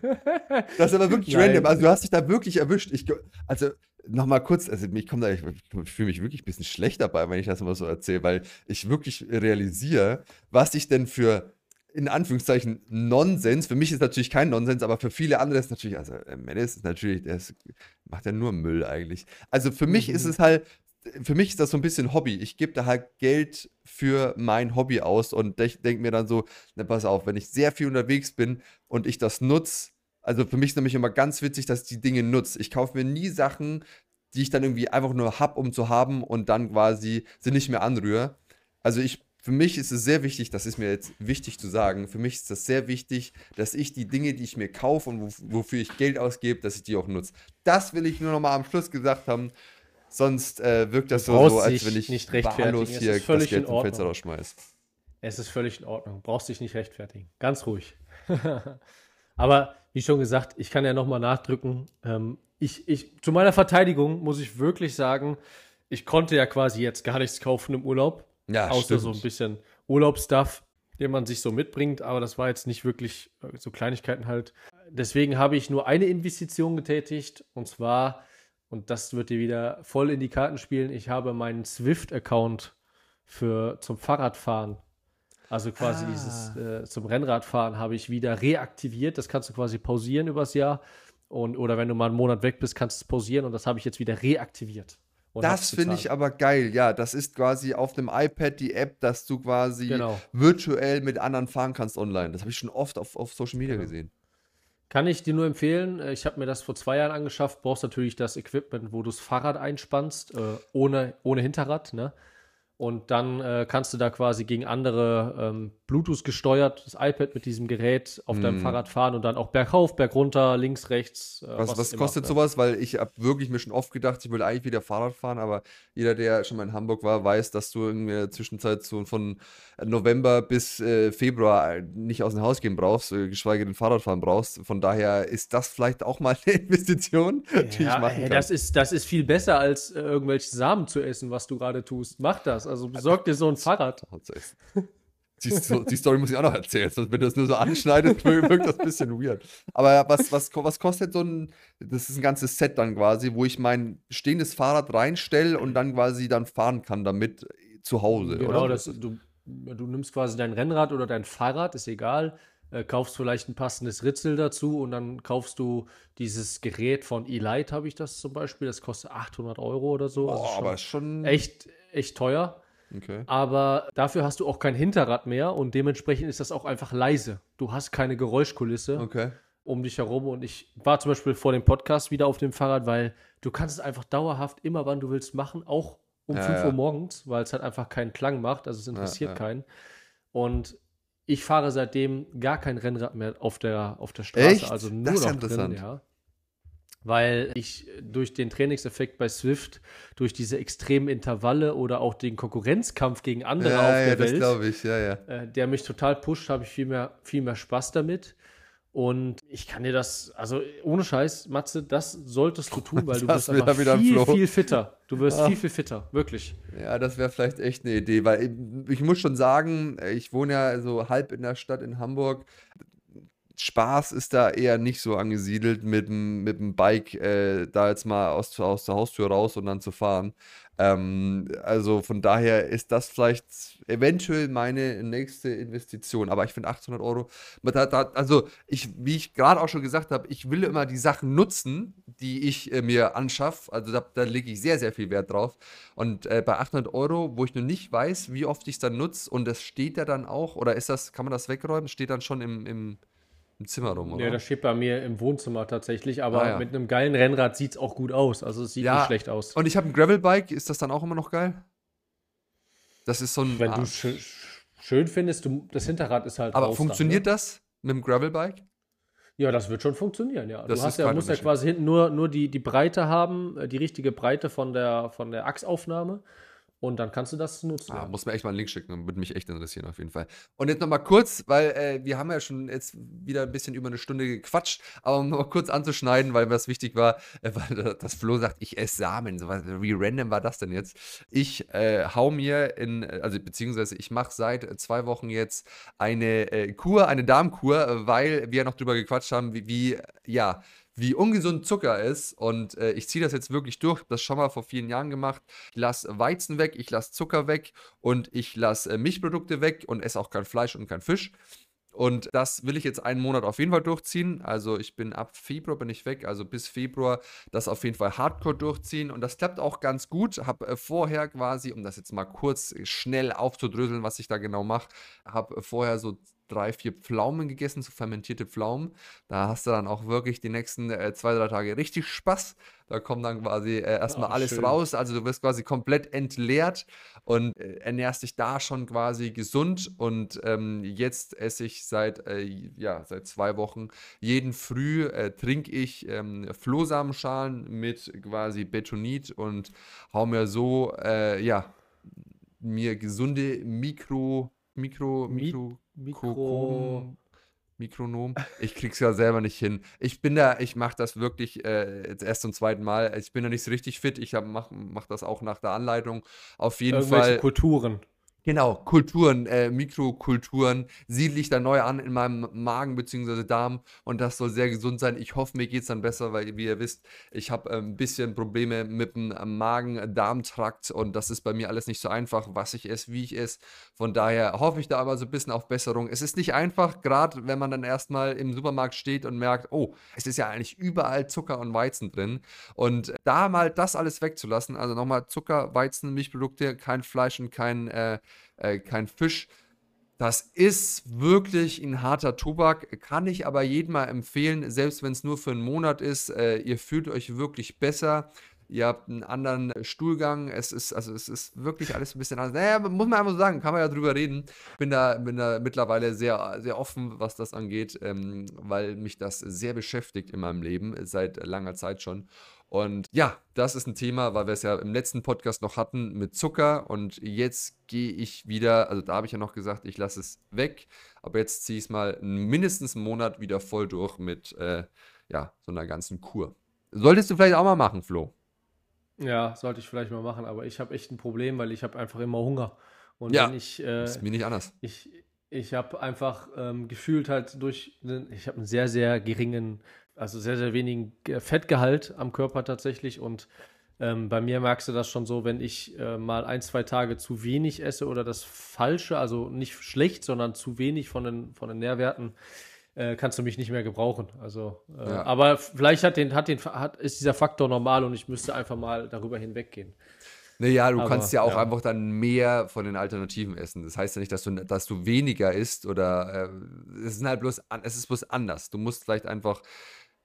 Das ist aber wirklich Nein. random. Also du hast dich da wirklich erwischt. Ich, also nochmal kurz, also ich komme da, ich, ich fühle mich wirklich ein bisschen schlecht dabei, wenn ich das immer so erzähle, weil ich wirklich realisiere, was ich denn für in Anführungszeichen Nonsens, für mich ist natürlich kein Nonsens, aber für viele andere ist natürlich, also äh, Menace ist natürlich, der ist, macht ja nur Müll eigentlich. Also für mich ist Mhm. es halt, für mich ist das so ein bisschen Hobby. Ich gebe da halt Geld für mein Hobby aus und denke mir dann so, na pass auf, wenn ich sehr viel unterwegs bin und ich das nutze, also für mich ist nämlich immer ganz witzig, dass ich die Dinge nutze. Ich kaufe mir nie Sachen, die ich dann irgendwie einfach nur hab, um zu haben und dann quasi sie nicht mehr anrühre. Also ich, für mich ist es sehr wichtig, das ist mir jetzt wichtig zu sagen, für mich ist das sehr wichtig, dass ich die Dinge, die ich mir kaufe und wo, wofür ich Geld ausgebe, dass ich die auch nutze. Das will ich nur noch mal am Schluss gesagt haben. Sonst äh, wirkt das so, so, als wenn ich nicht wahllos hier das Geld vom Fenster rausschmeiße. Es ist völlig in Ordnung. Brauchst dich nicht rechtfertigen. Ganz ruhig. [LAUGHS] Aber wie schon gesagt, ich kann ja nochmal nachdrücken. Ähm, ich, ich, zu meiner Verteidigung muss ich wirklich sagen, ich konnte ja quasi jetzt gar nichts kaufen im Urlaub. Ja, außer stimmt. so ein bisschen Urlaubsstuff, den man sich so mitbringt. Aber das war jetzt nicht wirklich äh, so Kleinigkeiten halt. Deswegen habe ich nur eine Investition getätigt. Und zwar, und das wird dir wieder voll in die Karten spielen, ich habe meinen Swift-Account für zum Fahrradfahren also quasi ah. dieses äh, zum Rennradfahren habe ich wieder reaktiviert. Das kannst du quasi pausieren übers Jahr. Und, oder wenn du mal einen Monat weg bist, kannst du es pausieren und das habe ich jetzt wieder reaktiviert. Das finde ich aber geil, ja. Das ist quasi auf dem iPad die App, dass du quasi genau. virtuell mit anderen fahren kannst online. Das habe ich schon oft auf, auf Social Media genau. gesehen. Kann ich dir nur empfehlen. Äh, ich habe mir das vor zwei Jahren angeschafft. Brauchst natürlich das Equipment, wo du das Fahrrad einspannst, äh, ohne, ohne Hinterrad. Ne? Und dann äh, kannst du da quasi gegen andere ähm, Bluetooth gesteuert, das iPad mit diesem Gerät auf deinem mhm. Fahrrad fahren und dann auch bergauf, bergunter, links, rechts. Äh, was, was, was kostet sowas? Weil ich habe wirklich mir schon oft gedacht, ich will eigentlich wieder Fahrrad fahren, aber jeder, der schon mal in Hamburg war, weiß, dass du in der Zwischenzeit so von November bis äh, Februar nicht aus dem Haus gehen brauchst, äh, geschweige denn Fahrrad fahren brauchst. Von daher ist das vielleicht auch mal [LAUGHS] eine Investition, ja, die ich machen kann. Das ist, das ist viel besser, als äh, irgendwelche Samen zu essen, was du gerade tust. Mach das. Also besorg dir so ein Fahrrad. [LAUGHS] Die, die, Story muss ich auch noch erzählen. Wenn du das nur so anschneidest, wirkt das ein bisschen weird. Aber was, was, was kostet so ein, das ist ein ganzes Set dann quasi, wo ich mein stehendes Fahrrad reinstelle und dann quasi dann fahren kann damit zu Hause, genau, oder? Das, du, du nimmst quasi dein Rennrad oder dein Fahrrad, ist egal, äh, kaufst vielleicht ein passendes Ritzel dazu und dann kaufst du dieses Gerät von Elite, habe ich das zum Beispiel, das kostet 800 Euro oder so. Boah, also aber ist schon echt, echt teuer. Okay. Aber dafür hast du auch kein Hinterrad mehr und dementsprechend ist das auch einfach leise. Du hast keine Geräuschkulisse okay. um dich herum. Und ich war zum Beispiel vor dem Podcast wieder auf dem Fahrrad, weil du kannst es einfach dauerhaft immer, wann du willst, machen, auch um ja, 5 ja. Uhr morgens, weil es halt einfach keinen Klang macht. Also es interessiert ja, keinen. Und ich fahre seitdem gar kein Rennrad mehr auf der, auf der Straße. Echt? Also nur das noch drin, ja weil ich durch den Trainingseffekt bei Swift, durch diese extremen Intervalle oder auch den Konkurrenzkampf gegen andere ja, auf der ja, Welt, das ich, ja, ja. Äh, der mich total pusht, habe ich viel mehr, viel mehr Spaß damit. Und ich kann dir das, also ohne Scheiß, Matze, das solltest du tun, weil du [LAUGHS] wirst einfach viel, viel fitter. Du wirst ah. viel, viel fitter, wirklich. Ja, das wäre vielleicht echt eine Idee, weil ich, ich muss schon sagen, ich wohne ja so halb in der Stadt in Hamburg. Spaß ist da eher nicht so angesiedelt, mit dem, mit dem Bike äh, da jetzt mal aus, aus der Haustür raus und dann zu fahren. Ähm, also von daher ist das vielleicht eventuell meine nächste Investition. Aber ich finde 800 Euro, also ich, wie ich gerade auch schon gesagt habe, ich will immer die Sachen nutzen, die ich äh, mir anschaffe. Also da, da lege ich sehr, sehr viel Wert drauf. Und äh, bei 800 Euro, wo ich noch nicht weiß, wie oft ich es dann nutze, und das steht ja dann auch, oder ist das, kann man das wegräumen? Steht dann schon im, im im Zimmer rum, oder? Ja, das steht bei mir im Wohnzimmer tatsächlich, aber ah, ja. mit einem geilen Rennrad sieht es auch gut aus. Also es sieht ja. nicht schlecht aus. Und ich habe ein Gravelbike, ist das dann auch immer noch geil? Das ist so ein. Wenn ah. du schön, schön findest, du, das Hinterrad ist halt. Aber funktioniert dann, ne? das mit dem Gravelbike? Ja, das wird schon funktionieren, ja. Das du hast ja, musst ja quasi hinten nur, nur die, die Breite haben, äh, die richtige Breite von der, von der Achsaufnahme. Und dann kannst du das nutzen. Ah, muss mir echt mal einen Link schicken, würde mich echt interessieren auf jeden Fall. Und jetzt nochmal kurz, weil äh, wir haben ja schon jetzt wieder ein bisschen über eine Stunde gequatscht, aber um nochmal kurz anzuschneiden, weil was wichtig war, äh, weil das Flo sagt, ich esse Samen. So, wie random war das denn jetzt? Ich äh, hau mir in, also beziehungsweise ich mache seit zwei Wochen jetzt eine äh, Kur, eine Darmkur, weil wir ja noch drüber gequatscht haben, wie, wie ja, wie ungesund Zucker ist. Und äh, ich ziehe das jetzt wirklich durch. Habe das schon mal vor vielen Jahren gemacht. Ich lasse Weizen weg, ich lasse Zucker weg und ich lasse äh, Milchprodukte weg und esse auch kein Fleisch und kein Fisch. Und das will ich jetzt einen Monat auf jeden Fall durchziehen. Also ich bin ab Februar bin ich weg, also bis Februar das auf jeden Fall Hardcore durchziehen. Und das klappt auch ganz gut. Habe äh, vorher quasi, um das jetzt mal kurz schnell aufzudröseln, was ich da genau mache, habe vorher so drei, vier Pflaumen gegessen, so fermentierte Pflaumen. Da hast du dann auch wirklich die nächsten äh, zwei, drei Tage richtig Spaß. Da kommt dann quasi äh, erstmal alles schön. raus. Also du wirst quasi komplett entleert und äh, ernährst dich da schon quasi gesund. Und ähm, jetzt esse ich seit, äh, ja, seit zwei Wochen jeden Früh äh, trinke ich ähm, Flohsamenschalen mit quasi Betonit und hau mir so, äh, ja, mir gesunde Mikro, Mikro, Mikro, Mikro, Mikronom. Ich krieg's ja selber nicht hin. Ich bin da, ich mache das wirklich äh, jetzt erst zum zweiten Mal. Ich bin da nicht so richtig fit. Ich mach, mach das auch nach der Anleitung. Auf jeden Irgendwelche Fall. Kulturen. Genau, Kulturen, äh, Mikrokulturen siedle ich da neu an in meinem Magen bzw. Darm und das soll sehr gesund sein. Ich hoffe, mir geht es dann besser, weil, wie ihr wisst, ich habe äh, ein bisschen Probleme mit dem Magen-Darm-Trakt und das ist bei mir alles nicht so einfach, was ich esse, wie ich esse. Von daher hoffe ich da aber so ein bisschen auf Besserung. Es ist nicht einfach, gerade wenn man dann erstmal im Supermarkt steht und merkt, oh, es ist ja eigentlich überall Zucker und Weizen drin. Und da mal das alles wegzulassen, also nochmal Zucker, Weizen, Milchprodukte, kein Fleisch und kein äh, äh, kein Fisch. Das ist wirklich ein harter Tobak, kann ich aber jedem mal empfehlen, selbst wenn es nur für einen Monat ist. Äh, ihr fühlt euch wirklich besser. Ihr habt einen anderen Stuhlgang. Es ist, also es ist wirklich alles ein bisschen anders. Naja, muss man einfach so sagen, kann man ja drüber reden. Bin da, bin da mittlerweile sehr, sehr offen, was das angeht, ähm, weil mich das sehr beschäftigt in meinem Leben, seit langer Zeit schon. Und ja, das ist ein Thema, weil wir es ja im letzten Podcast noch hatten mit Zucker. Und jetzt gehe ich wieder, also da habe ich ja noch gesagt, ich lasse es weg. Aber jetzt ziehe ich es mal mindestens einen Monat wieder voll durch mit äh, ja, so einer ganzen Kur. Solltest du vielleicht auch mal machen, Flo? Ja, sollte ich vielleicht mal machen, aber ich habe echt ein Problem, weil ich habe einfach immer Hunger. Und ja, wenn ich, äh, ist mir nicht anders. Ich, ich habe einfach ähm, gefühlt halt durch, ich habe einen sehr, sehr geringen also sehr, sehr wenigen Fettgehalt am Körper tatsächlich. Und ähm, bei mir merkst du das schon so, wenn ich äh, mal ein, zwei Tage zu wenig esse oder das Falsche, also nicht schlecht, sondern zu wenig von den, von den Nährwerten, äh, kannst du mich nicht mehr gebrauchen. Also, äh, ja. aber vielleicht hat den, hat den, hat, ist dieser Faktor normal und ich müsste einfach mal darüber hinweggehen. Naja, du Aber, kannst ja auch ja. einfach dann mehr von den Alternativen essen. Das heißt ja nicht, dass du, dass du weniger isst oder äh, es ist halt bloß, es ist bloß anders. Du musst vielleicht einfach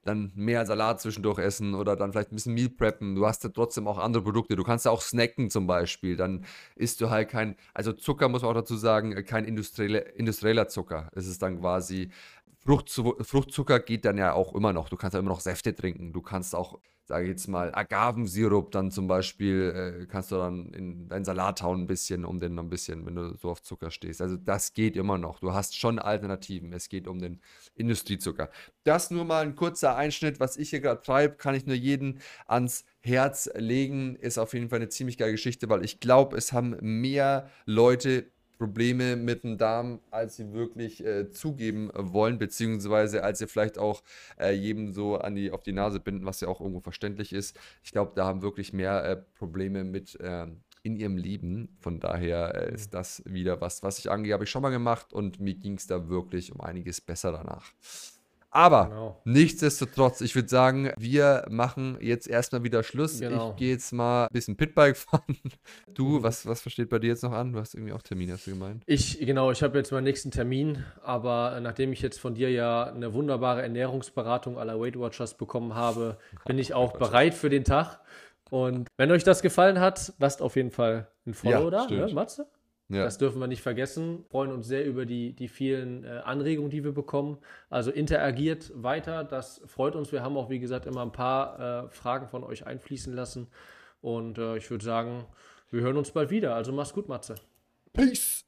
dann mehr Salat zwischendurch essen oder dann vielleicht ein bisschen Meal preppen. Du hast ja trotzdem auch andere Produkte. Du kannst ja auch snacken zum Beispiel. Dann isst du halt kein, also Zucker muss man auch dazu sagen, kein industrieller, industrieller Zucker. Es ist dann quasi Fruchtzucker geht dann ja auch immer noch. Du kannst ja immer noch Säfte trinken. Du kannst auch sage ich jetzt mal, Agavensirup dann zum Beispiel, äh, kannst du dann in deinen Salat hauen ein bisschen, um den noch ein bisschen, wenn du so auf Zucker stehst. Also das geht immer noch. Du hast schon Alternativen. Es geht um den Industriezucker. Das nur mal ein kurzer Einschnitt, was ich hier gerade treibe, kann ich nur jeden ans Herz legen. Ist auf jeden Fall eine ziemlich geile Geschichte, weil ich glaube, es haben mehr Leute Probleme mit dem Darm, als sie wirklich äh, zugeben wollen, beziehungsweise als sie vielleicht auch äh, jedem so an die, auf die Nase binden, was ja auch irgendwo verständlich ist. Ich glaube, da haben wirklich mehr äh, Probleme mit ähm, in ihrem Leben. Von daher äh, ist das wieder was, was ich angehe, habe ich schon mal gemacht und mir ging es da wirklich um einiges besser danach. Aber genau. nichtsdestotrotz, ich würde sagen, wir machen jetzt erstmal wieder Schluss. Genau. Ich gehe jetzt mal ein bisschen Pitbike fahren. [LAUGHS] Du, mhm. was, was versteht bei dir jetzt noch an? Du hast irgendwie auch Termin, hast du gemeint? Ich, genau, ich habe jetzt meinen nächsten Termin, aber nachdem ich jetzt von dir ja eine wunderbare Ernährungsberatung aller Weight Watchers bekommen habe, [LAUGHS] bin ich auch bereit für den Tag. Und wenn euch das gefallen hat, lasst auf jeden Fall ein Follow ja, da, ne, Matze? Ja. Das dürfen wir nicht vergessen. Wir freuen uns sehr über die, die vielen äh, Anregungen, die wir bekommen. Also interagiert weiter. Das freut uns. Wir haben auch, wie gesagt, immer ein paar äh, Fragen von euch einfließen lassen. Und äh, ich würde sagen, wir hören uns bald wieder. Also mach's gut, Matze. Peace.